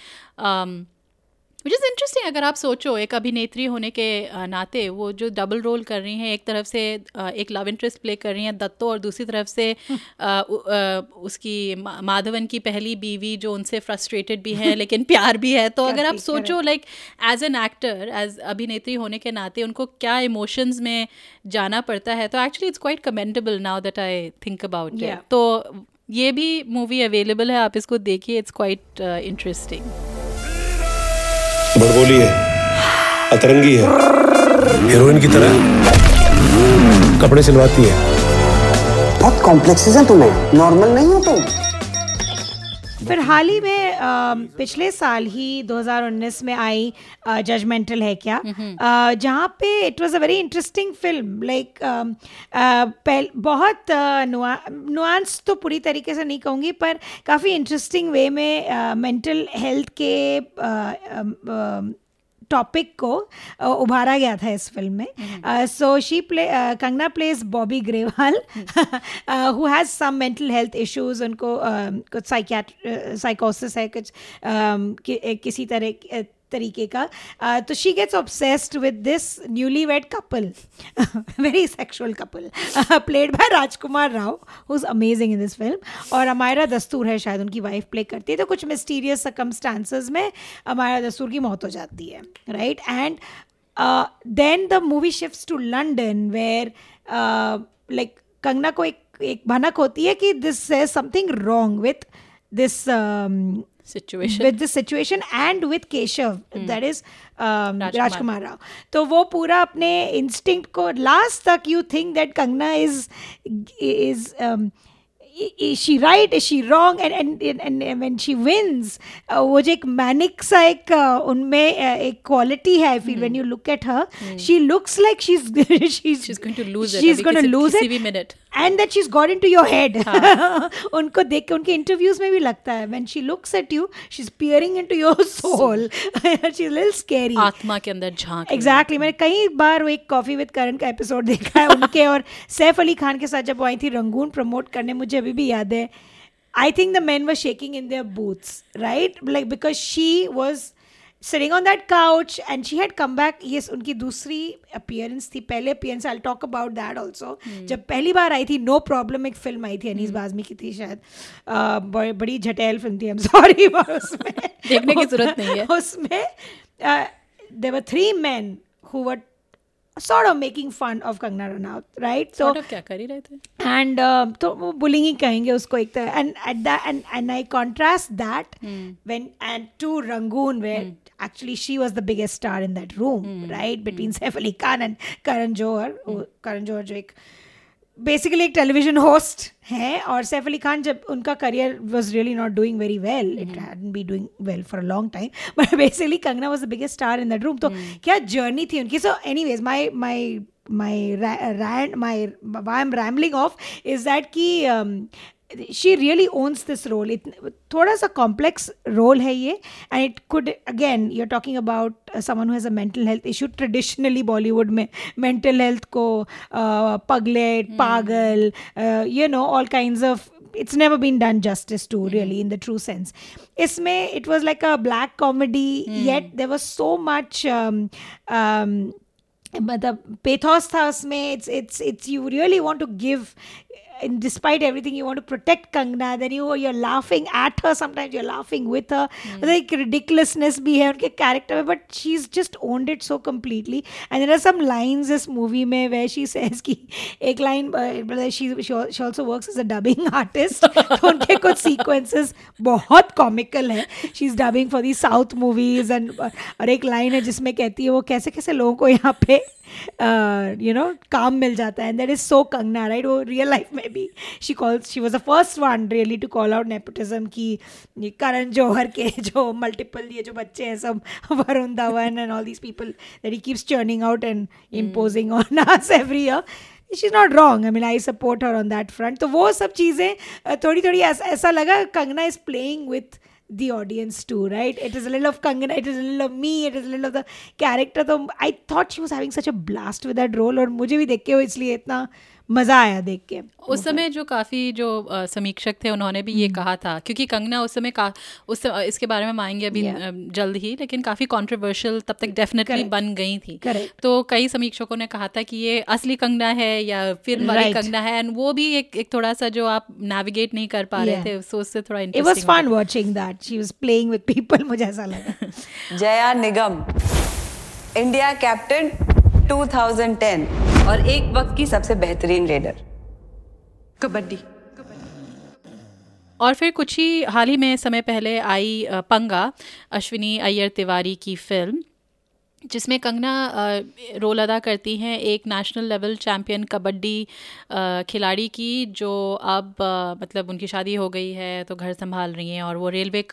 विच इज़ इंटरेस्टिंग अगर आप सोचो एक अभिनेत्री होने के नाते वो जो डबल रोल कर रही हैं एक तरफ़ से एक लव इंटरेस्ट प्ले कर रही हैं दत्तो और दूसरी तरफ़ से उसकी माधवन की पहली बीवी जो उनसे फ्रस्ट्रेटेड भी है लेकिन प्यार भी है। तो अगर आप सोचो like as an actor as अभिनेत्री होने के नाते उनको क्या इमोशंस में जाना पड़ता है? तो actually it's quite commendable now that I think about तो ये भी मूवी अवेलेबल है आप इसको देखिए इट्स क्वाइट इंटरेस्टिंग बड़बोली है, अतरंगी है। हीरोइन की तरह कपड़े सिलवाती है। बहुत कॉम्प्लेक्सेस है तुम्हें। नॉर्मल नहीं हो तुम? फिर हाल ही में पिछले साल ही 2019 में आई जजमेंटल है क्या? जहाँ पे it was a very interesting film like बहुत नुआंस तो पूरी तरीके से नहीं कहूँगी पर काफ़ी इंटरेस्टिंग वे में मेंटल हेल्थ के टॉपिक को उभारा गया था इस फ़िल्म में। So she play Kangana plays Bobby Grewal who has some mental health issues उनको कुछ साइकियाट साइकोसिस है कुछ किसी तरह तरीके का। तो she gets obsessed with this newly wed couple very sexual couple played by Rajkummar Rao who is amazing in this film और अमायरा दस्तूर है शायद, उनकी वाइफ प्ले करती है। तो कुछ मिस्टीरियस सकमस्टांसेस में अमायरा दस्तूर की मौत हो जाती है right and then the movie shift to London where like Kangana को एक एक भनक होती है कि this is something wrong with this situation with this situation and with Keshav hmm. that is um, Rajkumar Rao तो वो पूरा अपने instinct को last तक you think that Kangna is is um, is she right is she wrong and and and, and when she wins uh, वो जो एक manic सा एक uh, उनमें uh, एक क्वालिटी है I feel when you look at her she looks like she is she is going to lose she is going to lose it minute and that she is got into your head उनको देख के उनके interviews में भी लगता है। When she looks at you she is piercing into your soul she is little scary आत्मा के अंदर झाँक एग्जैक्टली मैंने कई बार वो एक कॉफ़ी विद करण का एपिसोड देखा है उनके और सैफ अली खान के साथ जब आई थी रंगून प्रमोट करने मुझे अभी भी याद है। I think the men were shaking in their boots right like because she was sitting on that couch and she had come back. Yes उनकी दूसरी अपियरेंस थी पहले appearance I talk about that also जब पहली बार आई थी no problem एक फ़िल्म आई थी अनीस hmm. बाजमी की थी शायद. uh, बड़ी झटेल फ़िल्म थी आई एम सॉरी उसमें देखने की ज़रूरत नहीं है। उसमें there were three men who were sort of making fun of Kangna Ranaut, right? So sort of क्या कर ही रहे थे? And uh, तो वो bullying ही कहेंगे उसको एक तरह and at that and and I contrast that hmm. when and to Rangoon where hmm. actually she was the biggest star in that room, hmm. right? Between hmm. Saif Ali Khan and Karan Johar, hmm. Karan Johar जो एक basically एक television host हैं और सैफ अली खान जब उनका career was really not doing very well it be doing well for a long time but basically Kangana was the biggest star in that room तो hmm. क्या journey थी उनकी? So anyways my my my my why am rambling of is that की She really owns this role थोड़ा सा complex role है ये and it could again you are talking about someone who has a mental health issue traditionally Bollywood में mental health को Pagglait uh, पागल you know all kind of it's never been done justice to mm-hmm. really in the true sense isme it was like a black comedy mm. yet there was so much um, um, मतलब pathos था उसमें it's it's it's you really want to give and despite everything you want to protect Kangna then you you're laughing at her sometimes you're laughing with her mm. like ridiculousness be her character but she's just owned it so completely and there are some lines this movie mein where she says ki ek line uh, she, she she also works as a dubbing artist तो उनके कुछ sequences बहुत comical है she's dubbing for the south movies and और एक line है जिसमें कहती है वो कैसे कैसे लोगों को यहाँ पे यू नो काम मिल जाता है and that is so Kangana right वो रियल लाइफ में भी she calls she was the first one really to call out nepotism की करण जौहर के जो मल्टीपल ये जो बच्चे हैं सब Varun Dhawan and all these people that he keeps churning out and imposing on us every year she is not wrong I mean I support her on that front तो वो सब चीज़ें थोड़ी थोड़ी ऐसा ऐसा लगा Kangana is playing with the audience too, right? It is a little of Kangana, it is a little of me, it is a little of the character. So I thought she was having such a blast with that role और मुझे भी देख के वो इसलिए इतना मज़ा आया देख के। उस समय जो काफ़ी जो समीक्षक थे उन्होंने भी ये हम्म। कहा था क्योंकि कंगना उस समय का उस समय इसके बारे में आएँगे अभी जल्द ही लेकिन काफ़ी कंट्रोवर्शियल तब तक डेफिनेटली बन गई थी। तो कई समीक्षकों ने कहा था कि ये असली कंगना है या फ़िल्म वाली right. कंगना है एंड वो भी एक एक थोड़ा सा जो आप नेविगेट नहीं कर पा रहे थे सो उससे थोड़ा it was fun watching that she was playing with people मुझे ऐसा लगा। जया निगम इंडिया कैप्टन 2010 और एक वक्त की सबसे बेहतरीन रेडर। कबड्डी। और फिर कुछ ही हाल ही में समय पहले आई पंगा, अश्विनी अय्यर तिवारी की फ़िल्म। जिसमें कंगना रोल अदा करती हैं एक नेशनल लेवल चैम्पियन कबड्डी खिलाड़ी की जो अब मतलब उनकी शादी हो गई है तो घर संभाल रही हैं और वो रेलवे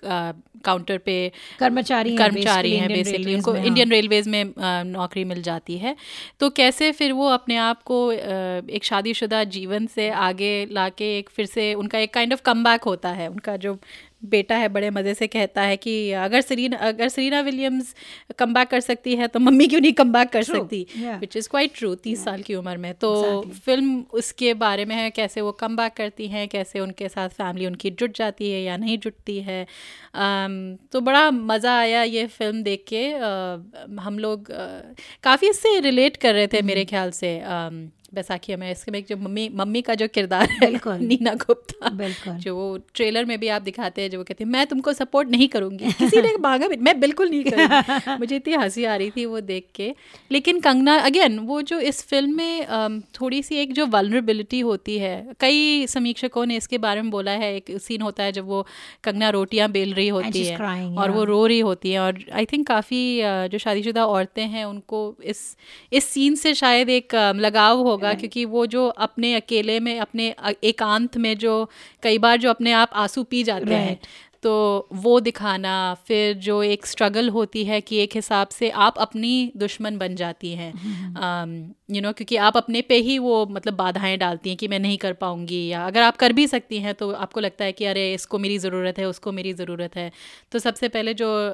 काउंटर पे कर्मचारी कर्मचारी हैं बेसिकली उनको इंडियन रेलवेज में नौकरी मिल जाती है। तो कैसे फिर वो अपने आप को एक शादीशुदा जीवन से आगे लाके एक फिर से उनका एक काइंड ऑफ़ कम होता है उनका जो बेटा है बड़े मज़े से कहता है कि अगर सरीना अगर सरीना विलियम्स कम बैक कर सकती है तो मम्मी क्यों नहीं कम बैक कर true. सकती? विच इज़ क्वाइट ट्रू तीस साल की उम्र में। तो exactly. फ़िल्म उसके बारे में है कैसे वो कम बैक करती हैं कैसे उनके साथ फैमिली उनकी जुट जाती है या नहीं जुटती है। Um, तो बड़ा मज़ा आया ये फ़िल्म देख के। Uh, हम लोग uh, काफ़ी इससे रिलेट कर रहे थे मेरे mm-hmm. ख्याल से। Um, बैसाखी में इसके में जो मम्मी मम्मी का जो किरदार है नीना गुप्ता जो वो ट्रेलर में भी आप दिखाते हैं जो वो कहती है मैं तुमको सपोर्ट नहीं करूँगी। किसी ने मांगा मैं बिल्कुल नहीं करूँगी। मुझे इतनी हँसी आ रही थी वो देख के। लेकिन कंगना अगेन वो जो इस फ़िल्म में थोड़ी सी एक जो वलनरेबिलिटी होती है कई समीक्षकों ने इसके बारे में बोला है एक सीन होता है जब वो कंगना रोटियाँ बेल रही होती है और वो रो रही होती है और आई थिंक काफ़ी जो शादीशुदा औरतें हैं उनको इस इस सीन से शायद एक लगाव हो होगा क्योंकि वो जो अपने अकेले में अपने एकांत में जो कई बार जो अपने आप आँसू पी जाते हैं तो वो दिखाना फिर जो एक स्ट्रगल होती है कि एक हिसाब से आप अपनी दुश्मन बन जाती हैं। You no hmm. um, क्योंकि आप अपने पे ही वो मतलब बाधाएँ डालती हैं कि मैं नहीं कर पाऊँगी या अगर आप कर भी सकती हैं तो आपको लगता है कि अरे इसको मेरी ज़रूरत है उसको मेरी ज़रूरत है। तो सबसे पहले जो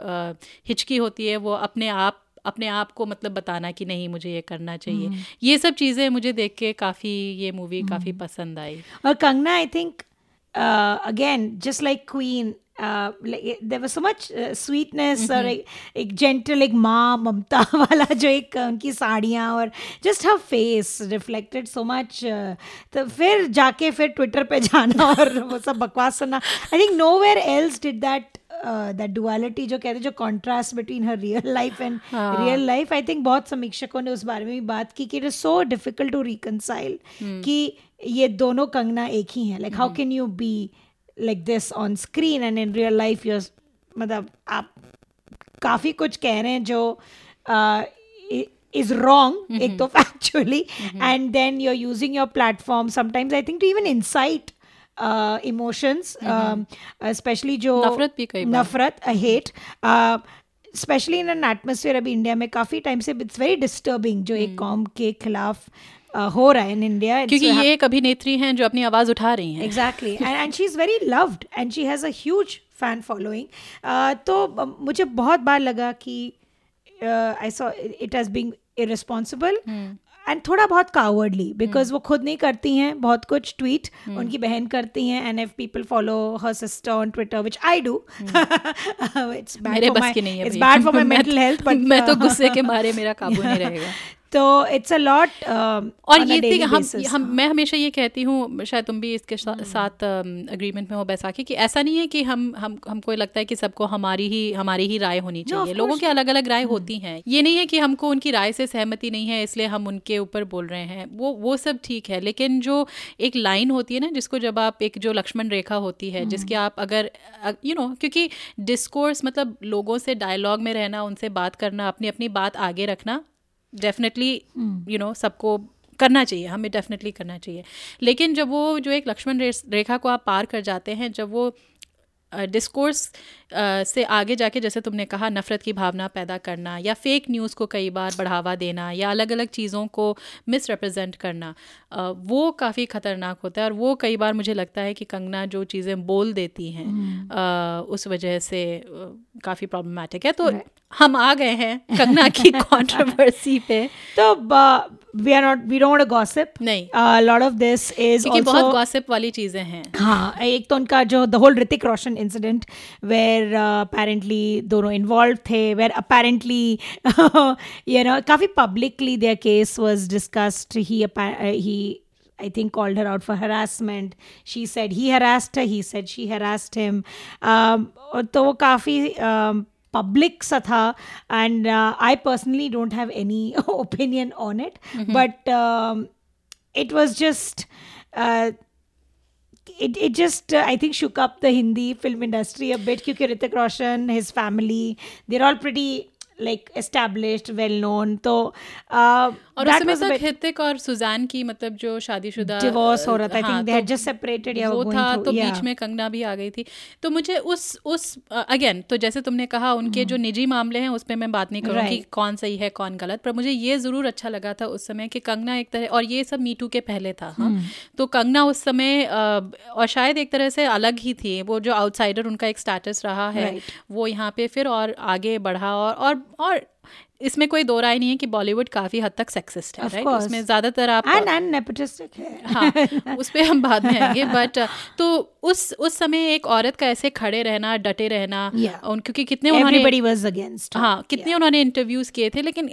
हिचकी होती है वो अपने आप अपने आप को मतलब बताना कि नहीं मुझे ये करना चाहिए हम्म। ये सब चीज़ें मुझे देख के काफ़ी ये मूवी हम्म। काफ़ी पसंद आई और Kangana I think again just like Queen there was so much sweetness और एक, एक जेंटल एक माँ ममता वाला जो एक उनकी साड़ियाँ और just her face reflected so much तो फिर जाके फिर ट्विटर पे जाना और वो सब बकवास सुनना। I think nowhere else did that that duality जो कहते हैं जो contrast between her real life and real life I think बहुत समीक्षकों ने उस बारे में भी बात की कि it is so difficult to reconcile कि ये दोनों कंगना एक ही हैं। Like how can you be like this on screen and in real life your मतलब आप काफ़ी कुछ कह रहे हैं जो is wrong mm-hmm. Factually and then and then you're using your platform. Sometimes i think to even incite emotions specially जो नफरत भी कई नफरत hate specially in an atmosphere अभी इंडिया में काफ़ी टाइम से इट्स वेरी डिस्टर्बिंग जो एक कॉम के खिलाफ हो रहा है इन इंडिया क्योंकि ये एक अभिनेत्री हैं जो अपनी आवाज़ उठा रही हैं। Exactly and she is very loved and she has a huge fan following तो मुझे बहुत बार लगा कि I saw it has being irresponsible and थोड़ा बहुत कावर्डली बिकॉज़ वो खुद नहीं करती हैं बहुत कुछ ट्वीट hmm. उनकी बहन करती हैं and if people follow her sister on Twitter which I do it's bad for my it's bad for my mental health but मैं तो गुस्से के मारे मेरा काबू नहीं रहेगा। तो इट्स अ लॉट और ये थी हम हम मैं हमेशा ये कहती हूँ शायद तुम भी इसके hmm. साथ अग्रीमेंट um, में हो बैसाखी कि ऐसा नहीं है कि हम हम हमको लगता है कि सबको हमारी ही हमारी ही राय होनी चाहिए no, लोगों की अलग अलग राय hmm. होती हैं ये नहीं है कि हमको उनकी राय से सहमति नहीं है इसलिए हम उनके ऊपर बोल रहे हैं वो वो सब ठीक है लेकिन जो एक लाइन होती है ना जिसको जब आप एक जो लक्ष्मण रेखा होती है जिसके hmm. आप अगर यू नो क्योंकि डिस्कोर्स मतलब लोगों से डायलॉग में रहना उनसे बात करना अपनी अपनी बात आगे रखना डेफिनेटली यू नो सबको करना चाहिए हमें डेफिनेटली करना चाहिए। लेकिन जब वो जो एक लक्ष्मण रेखा को आप पार कर जाते हैं जब वो डिस्कोर्स से आगे जाके जैसे तुमने कहा नफ़रत की भावना पैदा करना या फेक न्यूज़ को कई बार बढ़ावा देना या अलग अलग चीज़ों को मिस रिप्रेजेंट करना वो काफ़ी ख़तरनाक होता है और वो कई बार मुझे लगता है कि कंगना जो चीज़ें बोल देती हैं hmm. उस वजह से काफ़ी प्रॉब्लमेटिक है। तो हम आ गए हैं कंगना की कंट्रोवर्सी पे। तो we are not we don't gossip नहीं। लॉट ऑफ़ दिस इज़ बहुत गॉसिप वाली चीज़ें हैं। हाँ एक तो उनका जो the whole Hrithik Roshan incident where apparently दोनों इन्वॉल्व थे वेयर अपेरेंटली यू नो काफ़ी publicly there case was discussed he he I think called her out for harassment. She said he harassed her. He said she harassed him. Um, तो वो काफ़ी um, public सा था and uh, I personally don't have any opinion on it mm-hmm. but um, it was just uh, it, it just uh, I think shook up the Hindi film industry a bit. Because Hrithik Roshan his family they're all pretty like established well known तो और उस समय तक हितिक और Suzanne की मतलब जो शादीशुदा डिवोर्स हो रहा था I think they had just separated या वो था तो बीच में कंगना भी आ गई थी। तो मुझे उस उस अगेन तो जैसे तुमने कहा उनके जो निजी मामले हैं उस पर मैं बात नहीं करूँगी कौन सही है कौन गलत पर मुझे ये ज़रूर अच्छा लगा था उस समय कि कंगना एक तरह और ये सब मीटू के पहले था हाँ। तो कंगना उस समय और शायद एक तरह से अलग ही थी वो जो आउटसाइडर उनका एक स्टेटस रहा है वो यहाँ पे फिर और आगे बढ़ा और और इसमें कोई दो राय नहीं है कि बॉलीवुड काफ़ी हद तक सेक्सिस्ट है राइट उसमें ज़्यादातर आप एंड एंड नेपोटिस्टिक है। हाँ उस पर हम बाद में आएँगे बट तो उस उस समय एक औरत का ऐसे खड़े रहना डटे रहना yeah. उन क्योंकि कितने उन्होंने वाज अगेंस्ट हाँ कितने yeah. उन्होंने इंटरव्यूज़ किए थे लेकिन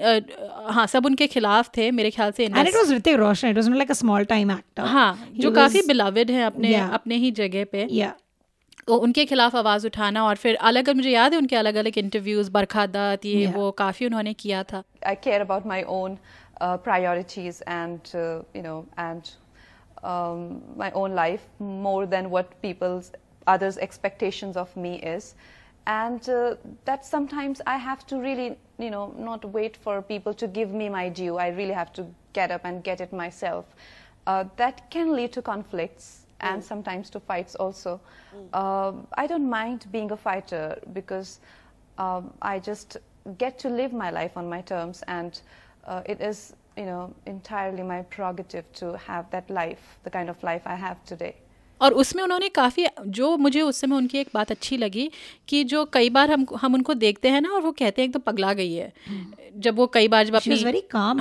हाँ सब उनके खिलाफ थे मेरे ख्याल से and it was Hrithik Roshan it was like a small time actor हाँ जो काफ़ी बिलवेड है अपने अपने ही जगह पे। Yeah. तो उनके खिलाफ आवाज़ उठाना और फिर अलग मुझे याद है उनके अलग अलग इंटरव्यूज बरखा दत्त ये yeah. वो काफ़ी उन्होंने किया था I care about my own priorities and you know and my own life more than what people's others expectations of me is and uh, that sometimes i have to really you know not wait for people to give me my due i really have to get up and get it myself uh, that can lead to conflicts and sometimes to fights also. Um, I don't mind being a fighter because um, I just get to live my life on my terms, and uh, it is, you know, entirely my prerogative to have that life, the kind of life I have today. और उसमें उन्होंने काफ़ी जो मुझे उस समय उनकी एक बात अच्छी लगी कि जो कई बार हम हम उनको देखते हैं ना और वो कहते हैं तो पगला गई है। जब वो कई बार जब अपनी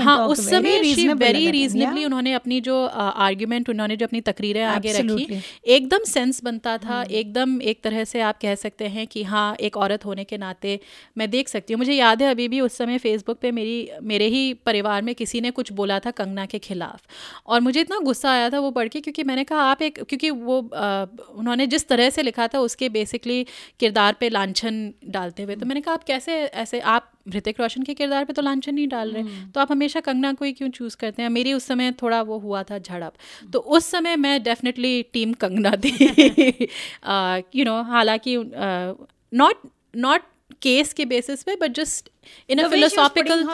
हाँ उस समय वेरी रीजनेबली उन्होंने अपनी जो आर्ग्यूमेंट उन्होंने जो अपनी तकरीरें आगे रखी। एकदम सेंस बनता था हम्म। एकदम एक तरह से आप कह सकते हैं कि हाँ एक औरत होने के नाते मैं देख सकती हूँ। मुझे याद है अभी भी उस समय फेसबुक पे मेरी मेरे ही परिवार में किसी ने कुछ बोला था कंगना के खिलाफ और मुझे इतना गुस्सा आया था वो पढ़ के क्योंकि मैंने कहा आप एक क्योंकि वो आ, उन्होंने जिस तरह से लिखा था उसके बेसिकली किरदार पे लाछन डालते हुए। तो मैंने कहा आप कैसे ऐसे आप ऋतिक रोशन के किरदार पे तो लांछन नहीं डाल रहे? हम्म। तो आप हमेशा कंगना को ही क्यों चूज़ करते हैं? मेरी उस समय थोड़ा वो हुआ था झड़प। तो उस समय मैं डेफिनेटली टीम कंगना थी। यू नो हालाँकि नॉट नॉट केस के बेसिस पे but just in a philosophical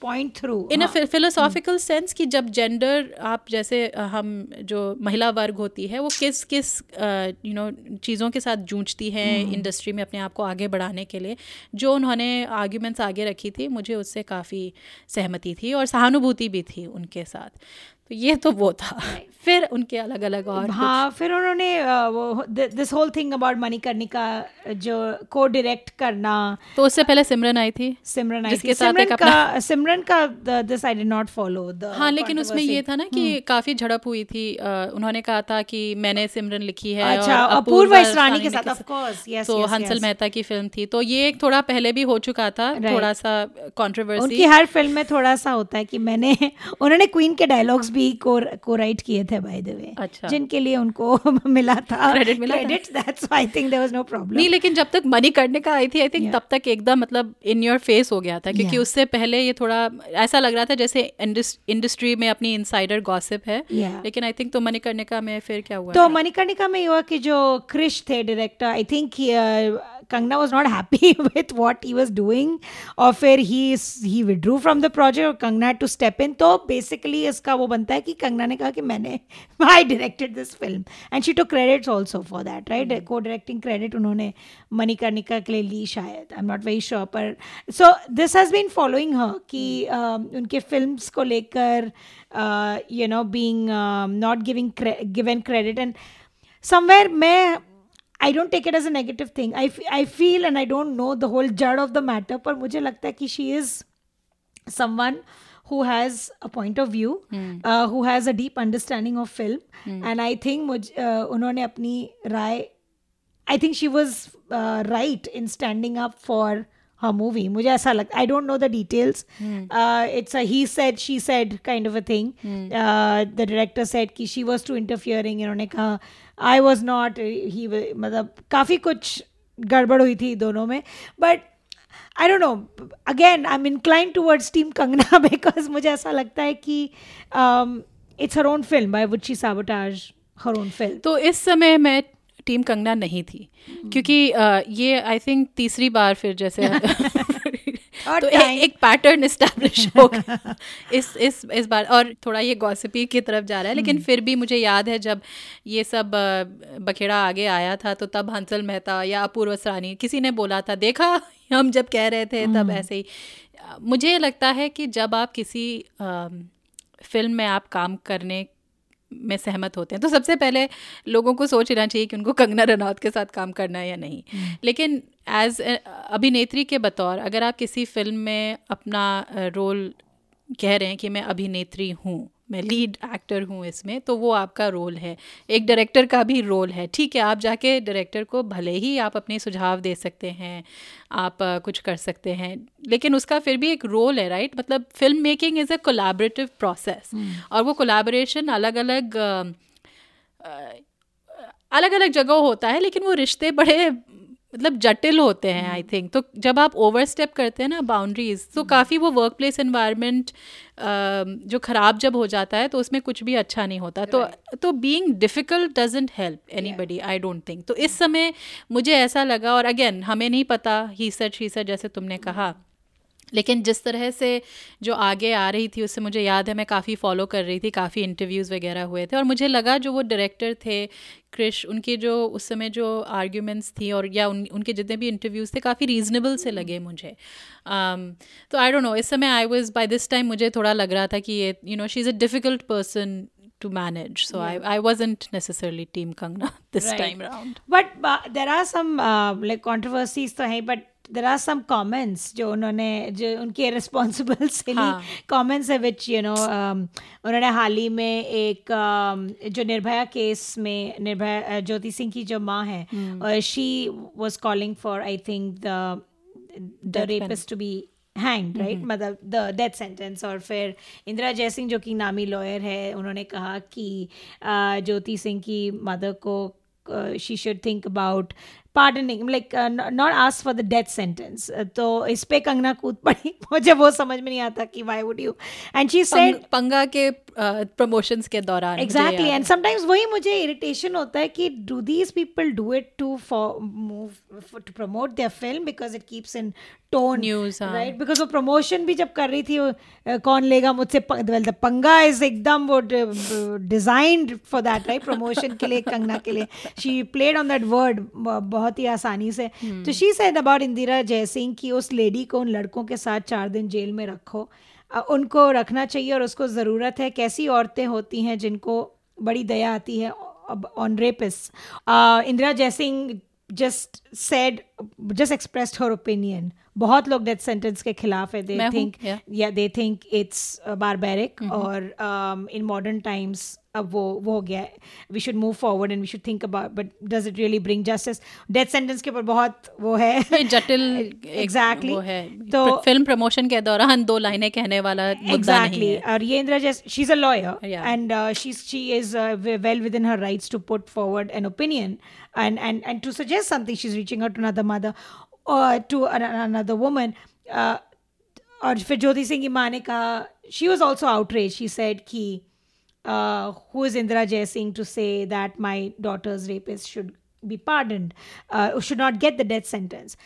point through in a philosophical sense कि जब जेंडर आप जैसे हम जो महिला वर्ग होती है वो किस किस यू नो चीज़ों के साथ जूझती हैं इंडस्ट्री hmm. में अपने आप को आगे बढ़ाने के लिए जो उन्होंने आर्ग्यूमेंट्स आगे रखी थी मुझे उससे काफ़ी सहमति थी और सहानुभूति भी थी उनके साथ तो ये तो वो था। फिर उनके अलग अलग और हाँ फिर उन्होंने वो this whole thing about Manikarnika जो को डायरेक्ट करना। तो उससे पहले सिमरन आई थी सिमरन आई थी। सिमरन का सिमरन का this I did not follow हाँ लेकिन उसमें ये था ना कि हम्म। काफ़ी झड़प हुई थी उन्होंने कहा था कि मैंने सिमरन लिखी है अच्छा अपूर्व रानी के साथ ऑफ़ कोर्स यस तो हंसल मेहता की फ़िल्म थी। तो ये एक थोड़ा पहले भी हो चुका था थोड़ा सा कंट्रोवर्सी उनकी हर फ़िल्म में थोड़ा सा होता है कि मैंने उन्होंने क्वीन के डायलॉग्स भी को को राइट किए थे बाय द वे अच्छा जिनके लिए उनको मिला था क्रेडिट मिला credit that's I think there was no problem नहीं लेकिन जब तक मनी करने का आई थी आई थिंक yeah. तब तक एकदम मतलब इन योर फेस हो गया था क्योंकि yeah. उससे पहले ये थोड़ा ऐसा लग रहा था जैसे इंडस्ट्री में अपनी इनसाइडर गॉसिप है yeah. लेकिन आई थिंक तो मनी करने का में फिर क्या हुआ तो मनी करने का में हुआ कि जो क्रिश थे director I think Kangna was not happy with what he was doing और फिर he he withdrew from the project और had to step in तो basically इसका वो बनता है कि कंगना ने कहा कि मैंने I directed this film and she took credits also for that right mm-hmm. co-directing credit उन्होंने मणिकर्णिका के लिए ली शायद I am not very sure पर so this has been following her कि uh, उनके फिल्म्स को लेकर you know being not giving given credit and somewhere मैं I don't take it as a negative thing I I feel and I don't know the whole जड़ of the matter पर मुझे लगता है कि she is someone who has a point of view, mm. uh, who has a deep understanding of film, mm. and I think मुझ uh, उन्होंने अपनी राय I think she was uh, right in standing up for her movie. मुझे ऐसा लगता I don't know the details. Mm. Uh, it's a he said she said kind of a thing. Mm. Uh, the director said कि she was too interfering. इन्होंने कहा I was not he मतलब काफ़ी कुछ गड़बड़ हुई थी दोनों में but I don't know again I am incline towards team Kangana because मुझे ऐसा लगता है कि it's her own film by would she sabotage her own film तो इस समय मैं टीम कंगना नहीं थी। क्योंकि uh, ये आई थिंक तीसरी बार फिर जैसे तो ए, एक पैटर्न इस्टेब्लिश हो गया। इस इस इस बार और थोड़ा ये गॉसिपी की तरफ़ जा रहा है लेकिन हम्म। फिर भी मुझे याद है जब ये सब बखेड़ा आगे आया था तो तब हंसल मेहता या अपूर्व सरानी किसी ने बोला था देखा हम जब कह रहे थे तब हम्म। ऐसे ही। मुझे लगता है कि जब आप किसी आ, फ़िल्म में आप काम करने में सहमत होते हैं तो सबसे पहले लोगों को सोच लेना चाहिए कि उनको कंगना रनौत के साथ काम करना है या नहीं हम्म। लेकिन एज अभिनेत्री के बतौर अगर आप किसी फ़िल्म में अपना रोल कह रहे हैं कि मैं अभिनेत्री हूँ मैं लीड एक्टर हूँ इसमें तो वो आपका रोल है। एक डायरेक्टर का भी रोल है ठीक है? आप जाके डायरेक्टर को भले ही आप अपने सुझाव दे सकते हैं आप कुछ कर सकते हैं लेकिन उसका फिर भी एक रोल है राइट मतलब film making is a collaborative process और वो कोलाबरेशन अलग अलग अलग अलग जगह होता है लेकिन वो रिश्ते बड़े मतलब जटिल होते हैं आई थिंक तो जब आप ओवर स्टेप करते हैं ना बाउंड्रीज तो काफ़ी वो वर्क प्लेस इन्वायरमेंट जो ख़राब जब हो जाता है तो उसमें कुछ भी अच्छा नहीं होता। तो तो being difficult doesn't help anybody I don't think तो इस समय मुझे ऐसा लगा और अगेन हमें नहीं पता ही सच ही सच जैसे तुमने कहा। लेकिन जिस तरह से जो आगे आ रही थी उससे मुझे याद है मैं काफ़ी फॉलो कर रही थी काफ़ी इंटरव्यूज़ वगैरह हुए थे और मुझे लगा जो वो डायरेक्टर थे क्रिश उनके जो उस समय जो आर्ग्यूमेंट्स थी और या उन उनके जितने भी इंटरव्यूज़ थे काफ़ी रीजनेबल से लगे मुझे um, तो आई डोंट नो इस समय I was by this time मुझे थोड़ा लग रहा था कि ये you know she is a difficult person to manage. So yeah. I, I wasn't necessarily team Kangna this right. time around. But uh, there are some uh, like controversies तो हैं but there are some comments जो उन्होंने जो उनके responsible silly comments है। Which you know उन्होंने हाल ही में एक um, जो निर्भया केस में निर्भया ज्योति सिंह की जो माँ है she was calling for I think the the rapist to be hang right मतलब द डेथ सेंटेंस और फिर इंदिरा जयसिंह जो कि नामी लॉयर है उन्होंने कहा कि uh, ज्योति सिंह की मदर को she should think about pardoning like not ask for the death sentence तो इस पे कंगना कूद पड़ी। मुझे वो समझ में नहीं आता कि why would you and she said Panga के प्रमोशंस uh, के दौरान एग्जैक्टली एंड समटाइम्स वही मुझे इरिटेशन होता है कि do these people do it to for move to promote their film because it keeps in tone news right because वो promotion भी जब कर रही थी वो कौन लेगा मुझसे वेल द पंगा इज़ एकदम वो designed for that right promotion के लिए कंगना के लिए। She played on that word बहुत ही आसानी से। hmm. तो she said about Indira Jaising की उस लेडी को उन लड़कों के साथ चार दिन जेल में रखो। उनको रखना चाहिए और उसको ज़रूरत है। कैसी औरतें होती हैं जिनको बड़ी दया आती है? On rapist Indira Jaising just said just expressed her opinion बहुत लोग डेथ सेंटेंस के खिलाफ है. दे थिंक या दे थिंक इट्स बारबेरिक और इन मॉडर्न टाइम्स अब वो वो हो गया है. We should move forward and we should think about but does it really bring justice death sentence के ऊपर बहुत वो है. जटिल एग्जैक्टली है. तो फ़िल्म प्रमोशन के दौरान दो लाइनें कहने वाला एग्जैक्टली और ये Indira Jais she is a lawyer and she she is well within her rights to put forward an opinion and and and to suggest something she's reaching out to another mother or to another woman uh, और फिर ज्योति सिंह की माँ ने कहा she was also outrage she said कि who is Indira Jai Singh to say that my daughter's rapist should be pardoned, uh, should not get the death sentence.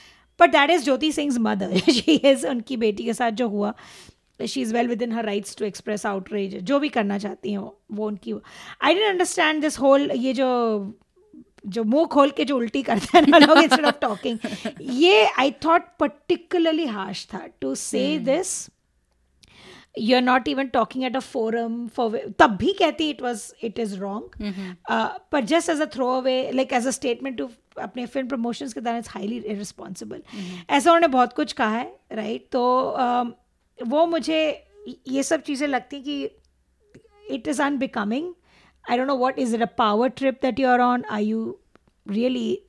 But that is Jyoti Singh's mother. she is उनकी बेटी के साथ जो हुआ she is well within her rights to express outrage जो भी करना चाहती हैं वो उनकी I don't understand this whole ये जो जो मुँह खोल के जो उल्टी करते हैं ना लोग इंस्टेड ऑफ़ टॉकिंग ये आई थॉट पर्टिकुलरली हार्श था. To say this you are not even talking at a forum for तब भी कहती it was it is wrong पर just as a throw away like as a statement to अपने film promotions के दौरान it's highly responsible ऐसा उन्होंने बहुत कुछ कहा है राइट तो uh, वो मुझे ये सब चीज़ें लगती कि it is unbecoming I don't know what is it a power trip that you're on? Are you really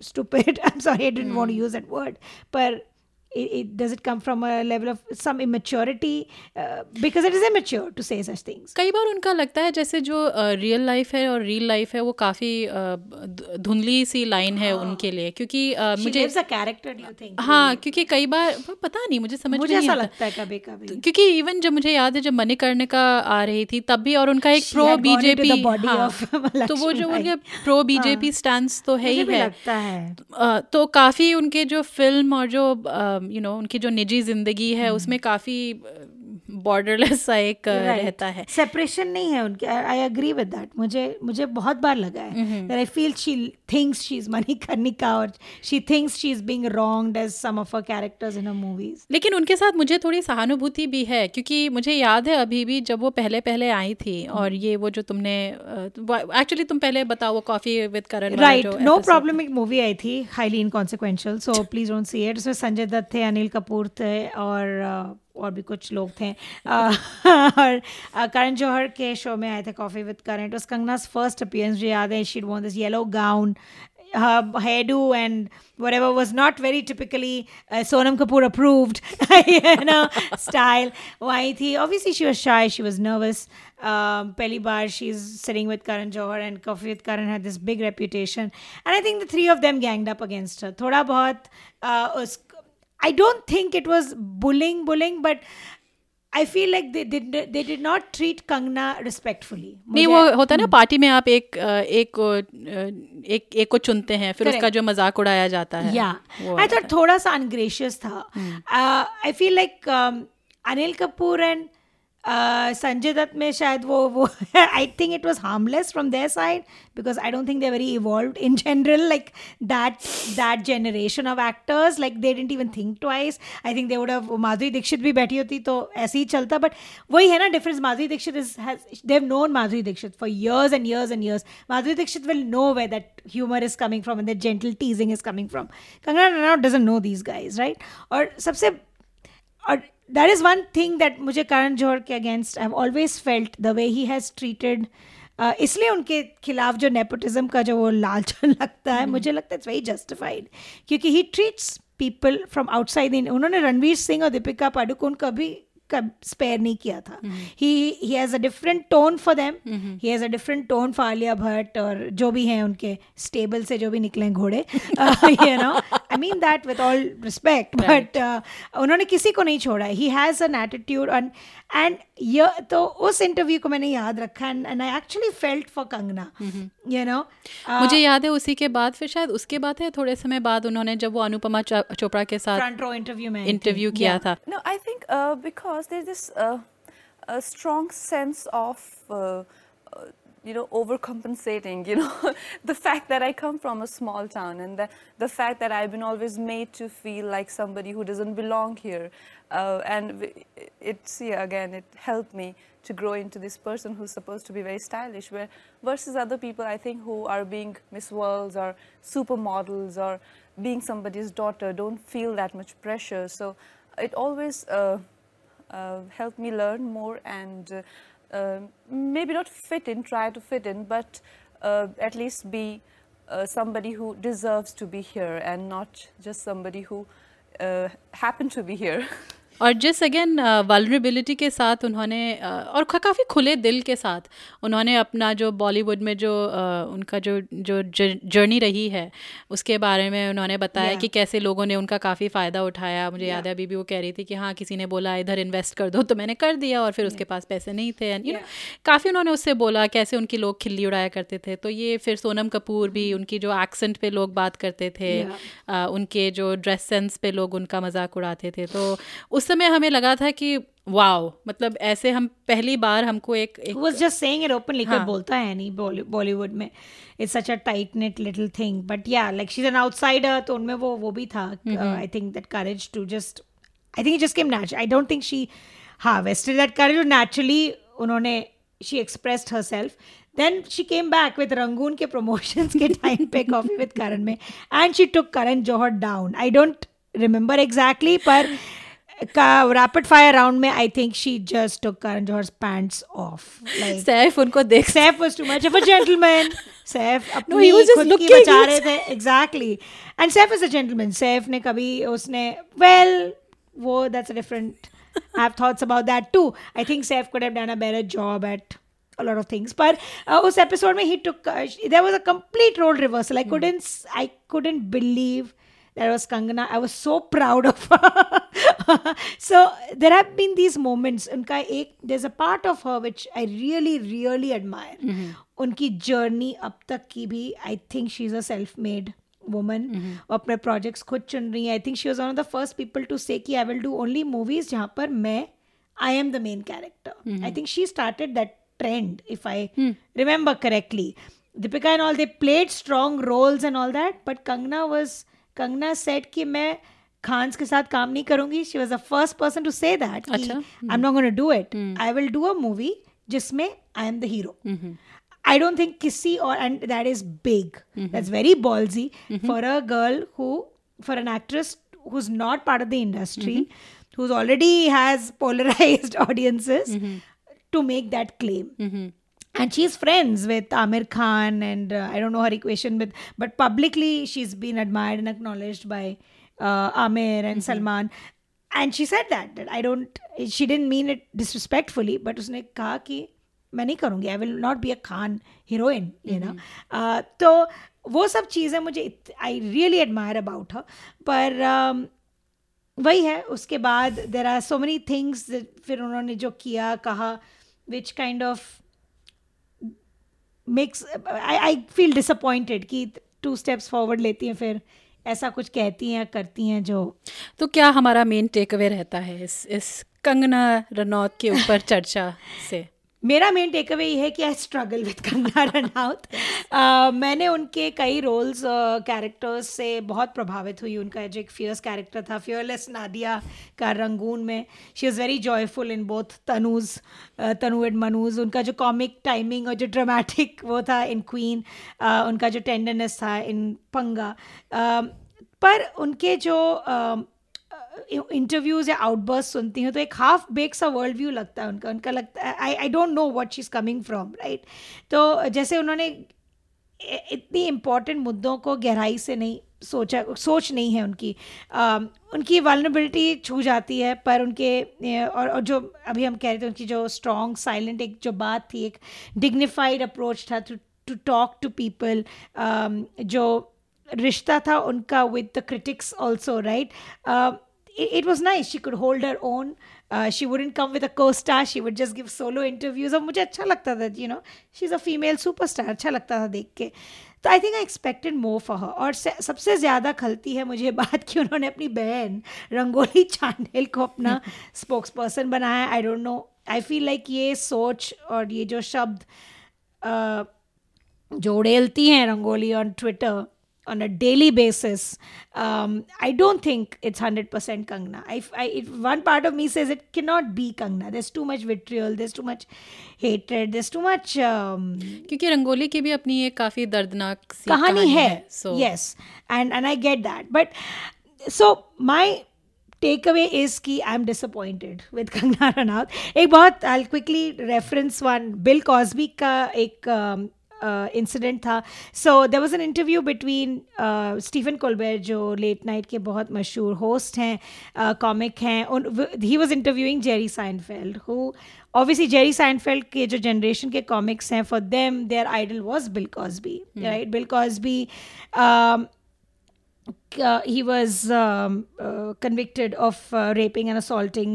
stupid? I'm sorry, I didn't mm. want to use that word, but it, it, does it come from a level of some immaturity uh, because it is immature to say such things. कई बार उनका लगता है जैसे जो real uh, life है और real life है वो काफ़ी uh, धुंधली सी लाइन है हाँ. उनके लिए क्योंकि uh, मुझे कैरेक्टर डू थिंक हाँ क्योंकि कई बार पता नहीं मुझे समझ मुझे ऐसा लगता है कभी कभी। तो, क्योंकि इवन जब मुझे याद है जब मणिकर्ण का आ रही थी तब भी और उनका एक प्रो बीजेपी हाँ, तो वो जो उनके प्रो बीजेपी स्टैंड तो है ही है। तो काफ़ी उनके जो फ़िल्म और जो यू नो उनकी जो निजी ज़िंदगी है उसमें काफ़ी बॉर्डरलेस सा एक right. रहता है। सेपरेशन नहीं है उनके। आई एग्री विद दैट मुझे मुझे बहुत बार लगा है I feel she thinks she is Manikarnika और she thinks she is being wronged as some of her characters in her movies लेकिन उनके साथ मुझे थोड़ी सहानुभूति भी है क्योंकि मुझे याद है अभी भी जब वो पहले पहले आई थी और ये वो जो तुमने एक्चुअली तुम पहले बताओ वो coffee with Karan right no problem एक मूवी आई थी highly inconsequential so please don't see it उसमें संजय दत्त थे अनिल कपूर थे और और भी कुछ लोग थे। और करण जौहर के शो में आए थे कॉफ़ी विद करंट उस कंगनास फ़र्स्ट अपियरेंस जो याद है। She'd want this yellow gown hairdo and whatever was not very typically Sonam Kapoor approved ना स्टाइल वो आई थी। Obviously she was shy she was nervous पहली बार she is sitting with Karan Johar and coffee with Karan है this big reputation and I think the three of them ganged up against थोड़ा बहुत उस I don't think it was bullying, bullying, but I feel like they did not treat Kangana respectfully नहीं वो होता है ना party में आप एक एक को एक एक को चुनते हैं फिर उसका जो मज़ाक उड़ाया जाता है या आई थॉट थोड़ा सा अनग्रेशियस था। I feel like Anil Kapoor and Sanjay Dutt में शायद वो वो I think it was harmless from their side because I don't think they very evolve in general like that that generation of actors like they don't even think twice I think they would have Madhuri Dixit भी बैठी होती तो ऐसे ही चलता but वही है ना difference Madhuri Dixit is they have known Madhuri Dixit for years and years and years Madhuri Dixit will know way that humour is coming and the gentle teasing is coming from. Kangana Ranaut doesn't know these guys, right? और सबसे और that is one thing that मुझे करण जौहर के against I have always felt the way he has treated इसलिए उनके खिलाफ जो nepotism का जो वो लालचन लगता है मुझे लगता है इट्स वेरी जस्टिफाइड क्योंकि he treats people from outside in उन्होंने रणवीर सिंह और दीपिका पाडुकोन का भी स्पेयर नहीं किया था। He he has a different tone for them he has a different tone for Alia Bhatt और जो भी हैं उनके स्टेबल से जो भी निकले घोड़े you know I mean that with all respect but उन्होंने किसी को नहीं छोड़ा he. Has an attitude and ये तो उस इंटरव्यू को मैंने याद रखा and I actually felt for Kangana you know मुझे याद है उसी के बाद फिर शायद उसके बाद है थोड़े समय बाद उन्होंने जब वो अनुपमा चोपड़ा के साथ फ्रंट रो इंटरव्यू में इंटरव्यू किया था। No I think because there this a strong sense of uh, uh, you know overcompensating you know. The fact that i come from a small town and the, the fact that i've been always made to feel like somebody who doesn't belong here uh, and it's yeah, again it helped me to grow into this person who's supposed to be very stylish where versus other people i think who are being miss worlds or supermodels or being somebody's daughter don't feel that much pressure. So it always uh, uh, helped me learn more and uh, Uh, maybe not fit in try to fit in but uh, at least be uh, somebody who deserves to be here and not just somebody who uh, happened to be here और जिस again vulnerability के साथ उन्होंने और काफ़ी खुले दिल के साथ उन्होंने अपना जो बॉलीवुड में जो उनका जो जो जर्नी रही है उसके बारे में उन्होंने बताया yeah. कि कैसे लोगों ने उनका काफ़ी फ़ायदा उठाया। मुझे yeah. याद है अभी भी वो कह रही थी कि हाँ किसी ने बोला इधर इन्वेस्ट कर दो तो मैंने कर दिया और फिर yeah. उसके पास पैसे नहीं थे। एंड यू नो काफ़ी उन्होंने उससे बोला कैसे उनकी लोग खिल्ली उड़ाया करते थे। तो ये फिर सोनम कपूर भी उनकी जो एक्सेंट पे लोग बात करते थे उनके जो ड्रेस सेंस पे लोग उनका मज़ाक उड़ाते थे। तो उस समय हमें लगा था कि वाओ! मतलब ऐसे हम पहली बार हमको एक was just saying it openly कोई बोलता है नहीं बॉलीवुड में। It's such a tight knit little thing but yeah like she is an outsider तो उनमें वो वो भी था I think that courage to just I think just came natural I don't think she हाँ वेस्टेड दैट करेज नेचुरली उन्होंने she expressed herself then she came back with Rangoon के promotions के टाइम पे कॉफ़ी विद करण में. And she took Karan Johar down I don't remember exactly पर rapid fire round में I think she just took Karan Johar's pants off Saif उनको देख Saif was too much of a gentleman Saif अपने ही खुद की बचा रहे थे। Exactly and Saif is a gentleman Saif ने कभी उसने वेल वो that's a different I have thoughts about that too I think Saif could have done a better job at a lot of things. But uh, us episode mein he took uh, there was a complete role reversal. I couldn't i couldn't believe that was Kangana. I was so proud of her. so there have been these moments. Unka ek, there's a part of her which I really, really admire. Mm-hmm. उनकी journey अब तक की भी I think she is a self made woman वो अपने projects खुद चुन रही है I think she was one of the first people to say कि I will do only movies जहाँ पर मैं I am the main character I think she started that trend if i remember correctly Deepika and all they played strong roles and all that but Kangna was Kangna said कि मैं खान्स के साथ काम नहीं करूँगी she was the first person to say that I am not gonna do it I will do a movie जिसमें I am the hero I don't think Kissy or and that is big. Mm-hmm. That's very ballsy mm-hmm. for a girl who, for an actress who's not part of the industry, mm-hmm. who's already has polarized audiences, mm-hmm. to make that claim. And she's friends with Amir Khan, and uh, I don't know her equation with, but publicly she's been admired and acknowledged by uh, Amir and Salman. And she said that that I don't. She didn't mean it disrespectfully, but उसने कहा कि मैं नहीं करूँगी I will not be a Khan heroine you know तो वो सब चीज़ें मुझे I really admire about her पर um, वही है उसके बाद there are so many things फिर उन्होंने जो किया कहा which kind of makes I I feel disappointed कि टू स्टेप्स फॉरवर्ड लेती हैं फिर ऐसा कुछ कहती हैं करती हैं जो तो क्या हमारा मेन टेक अवे रहता है इस इस कंगना रनौत के ऊपर चर्चा से? मेरा मेन टेक अवे ये है कि I struggle with Kangana Ranaut मैंने उनके कई रोल्स कैरेक्टर्स uh, से बहुत प्रभावित हुई। उनका जो एक फियर्स कैरेक्टर था फियरलेस नादिया का रंगून में she is very joyful in both Tanuj Tanu and Manuj उनका जो कॉमिक टाइमिंग और जो ड्रामेटिक वो था इन क्वीन uh, उनका जो टेंडरनेस था इन पंगा uh, पर उनके जो uh, इंटरव्यूज़ या आउटबर्स सुनती हूँ तो एक हाफ़ बेक सा वर्ल्ड व्यू लगता है उनका। उनका लगता है I I don't know what she is coming from right तो जैसे उन्होंने इतनी इंपॉर्टेंट मुद्दों को गहराई से नहीं सोचा सोच नहीं है उनकी। आ, उनकी वालनबिलिटी छू जाती है पर उनके और, और जो अभी हम कह रहे थे उनकी जो स्ट्रॉन्ग साइलेंट एक जो बात थी एक डिग्निफाइड अप्रोच था to to talk to people जो रिश्ता था उनका with the critics also right it, it was nice. She could hold her own. Uh, she wouldn't come with a co-star. She would just give solo interviews. और मुझे अच्छा लगता था you know she's a female superstar. अच्छा लगता था देख के तो I think I expected more for her और सबसे ज़्यादा खलती है मुझे बात कि उन्होंने अपनी बहन रंगोली चांदेल को अपना स्पोक्स पर्सन बनाया I don't know I feel like ये सोच और ये जो शब्द जो उड़ेलती हैं Rangoli on Twitter on a daily basis, um, I don't think it's 100% Kangna. I, I, if one part of me says it cannot be Kangna. There's too much vitriol, there's too much hatred, there's too much. Um, क्योंकि रंगोली की भी अपनी एक काफ़ी दर्दनाक सी कहानी है. So. Yes, and and I get that. But so my takeaway is कि I'm disappointed with Kangna Ranaut. एक बहुत I'll quickly reference one Bill Cosby का एक um, इंसिडेंट था so there was an interview between Stephen Colbert जो late night के बहुत मशहूर होस्ट हैं कॉमिक uh, हैं he was interviewing Jerry Seinfeld who obviously jerry seinfeld के जो generation के comics हैं for them their idol was bill cosby hmm. right bill cosby um, uh, he was um, uh, convicted of uh, raping and assaulting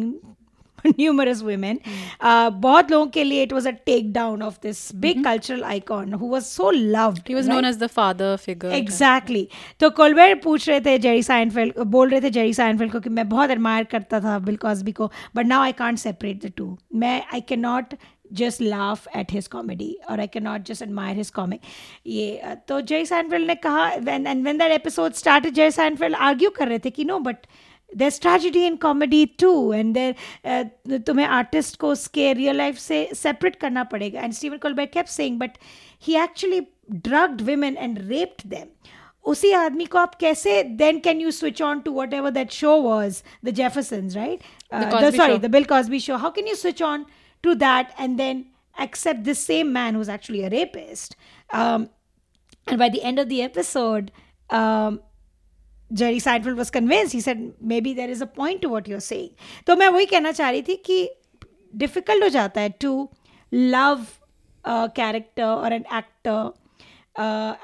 numerous women. Uh, बहुत लोगों के लिए it was a takedown of this big mm-hmm. cultural icon who was so loved. He was right? known as the father figure. Exactly. तो कोलवेर पूछ रहे थे Jerry Seinfeld बोल रहे थे जेरी साइनफेल्ड को कि मैं बहुत एडमायर करता था बिल कॉस्बी को but now I can't separate the two मैं I can not just laugh at his comedy or I cannot just admire his comic. ये तो जय सैनफेल्ड ने कहा when and when that episode started जय सैनफेल्ड argue कर रहे थे कि no but there's tragedy in comedy too and there uh, तुम्हें artist को उसके real life से separate करना पड़ेगा and Stephen Colbert kept saying but he actually drugged women and raped them उसी आदमी को आप कैसे then can you switch on to whatever that show was the Jeffersons right uh, the, sorry show. the Bill Cosby show how can you switch on to that and then accept this same man who's actually a rapist um, and by the end of the episode um, Jerry Seinfeld was convince he said maybe there is a point to what you're saying तो मैं वही कहना चाह रही थी कि difficult हो जाता है टू लव कैरेक्टर और an actor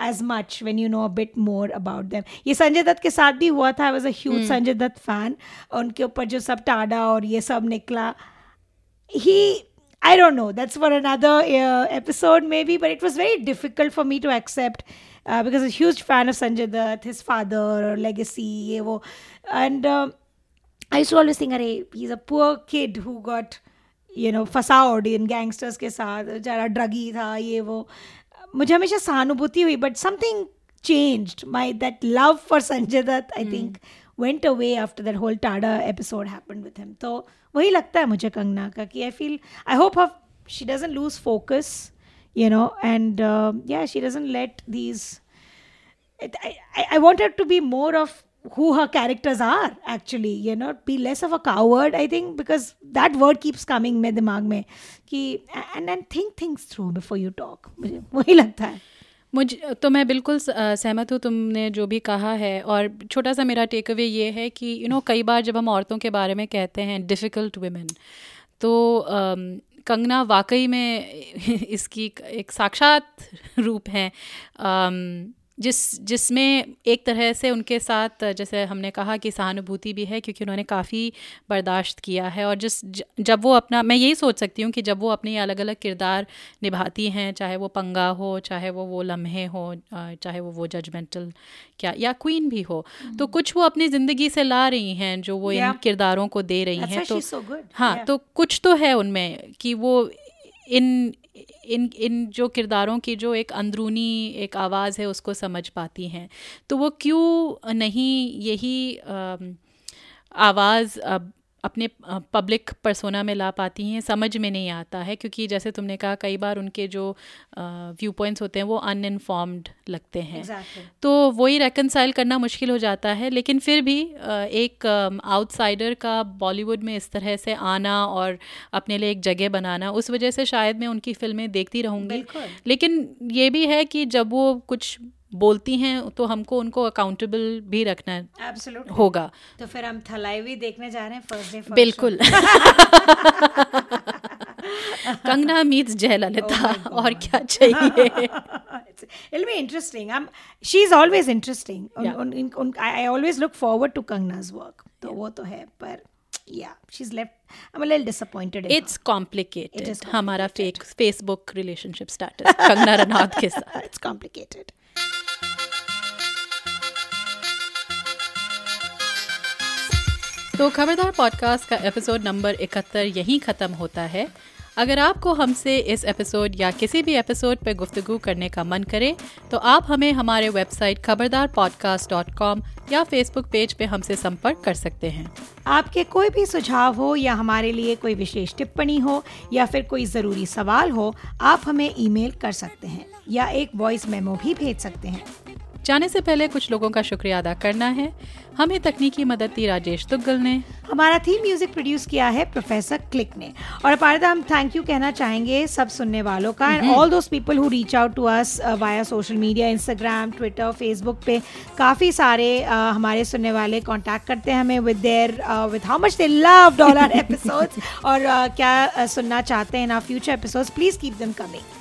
as much when you know a bit more about them ये संजय दत्त के साथ भी हुआ था. I was a huge Sanjay Dutt fan उनके ऊपर जो सब टाडा और ये सब निकला ही I don't know. That's for another uh, episode, maybe. But it was very difficult for me to accept because huge fan of Sanjay Dutt his father legacy ये वो and I too always think अरे he is a poor kid who got you know फसाउड in gangsters के साथ ज़रा druggie था ये वो मुझे हमेशा सहानुभूति हुई but something changed my that love for Sanjay Dutt I mm. think went away after that whole TADA episode happened with him तो वही लगता है मुझे कंगना का कि I feel I hope huff she doesn't lose focus you know and या she doesn't let these I want to be more of who her characters are actually you know be less of a coward I think because that word keeps coming मे दिमाग में कि and and think things through before you talk मुझे वही लगता है। मुझ तो मैं बिल्कुल सहमत हूँ तुमने जो भी कहा है और छोटा सा मेरा टेक अवे ये है कि यू नो कई बार जब हम औरतों के बारे में कहते हैं डिफ़िकल्ट वुमेन तो कंगना वाकई में इसकी एक साक्षात रूप हैं। जिस जिसमें एक तरह से उनके साथ जैसे हमने कहा कि सहानुभूति भी है क्योंकि उन्होंने काफ़ी बर्दाश्त किया है और जिस जब वो अपना मैं यही सोच सकती हूँ कि जब वो अपने अलग अलग किरदार निभाती हैं चाहे वो पंगा हो चाहे वो वो लम्हे हो चाहे वो वो जजमेंटल क्या या क्वीन भी हो mm-hmm. तो कुछ वो अपनी ज़िंदगी से ला रही हैं जो वो yeah. इन किरदारों को दे रही हैं तो so हाँ yeah. तो कुछ तो है उनमें कि वो इन इन इन जो किरदारों की जो एक अंदरूनी एक आवाज़ है उसको समझ पाती हैं। तो वो क्यों नहीं यही आवाज़ अपने पब्लिक परसोना में ला पाती हैं समझ में नहीं आता है क्योंकि जैसे तुमने कहा कई बार उनके जो व्यू पॉइंट्स होते हैं वो अनइनफॉर्म्ड लगते हैं। Exactly. तो वही रेकनसाइल करना मुश्किल हो जाता है लेकिन फिर भी एक आउटसाइडर का बॉलीवुड में इस तरह से आना और अपने लिए एक जगह बनाना उस वजह से शायद मैं उनकी फ़िल्में देखती रहूँगी। लेकिन ये भी है कि जब वो कुछ बोलती हैं तो हमको उनको अकाउंटेबल भी रखना Absolutely. होगा तो फिर हम थलाई भी देखने जा रहे हैं फ़र्स्ट डे बिल्कुल कंगना मीट्स जयललिता oh और क्या चाहिए it'll be interesting i'm she's always interesting yeah. un, un, un, I, always look forward to kangna's work तो yeah. वो तो है पर yeah she's left i'm a little disappointed in it's her. complicated, it is complicated. हमारा fake Facebook relationship status Kangana Ranaut के साथ it's complicated तो Khabardar podcast का एपिसोड नंबर इकहत्तर यहीं ख़त्म होता है। अगर आपको हमसे इस एपिसोड या किसी भी एपिसोड पर गुफ्तगु करने का मन करे तो आप हमें हमारे website Khabardar podcast dot com या फेसबुक पेज पे हमसे संपर्क कर सकते हैं। आपके कोई भी सुझाव हो या हमारे लिए कोई विशेष टिप्पणी हो या फिर कोई ज़रूरी सवाल हो आप हमें ईमेल कर सकते हैं या एक वॉइस मेमो भी भेज सकते हैं। जाने से पहले कुछ लोगों का शुक्रिया अदा करना है। हमें तकनीकी मदद दी राजेश दुग्गल ने। हमारा थीम म्यूज़िक प्रोड्यूस किया है प्रोफेसर क्लिक ने। और अपारदा हम थैंक यू कहना चाहेंगे सब सुनने वालों का। And all those people who reach out to us via social media Instagram Twitter Facebook पे काफ़ी सारे uh, हमारे सुनने वाले कांटेक्ट करते हैं हमें with their with how much they love dollar episodes और uh, क्या uh, सुनना चाहते हैं ना future episodes please keep them coming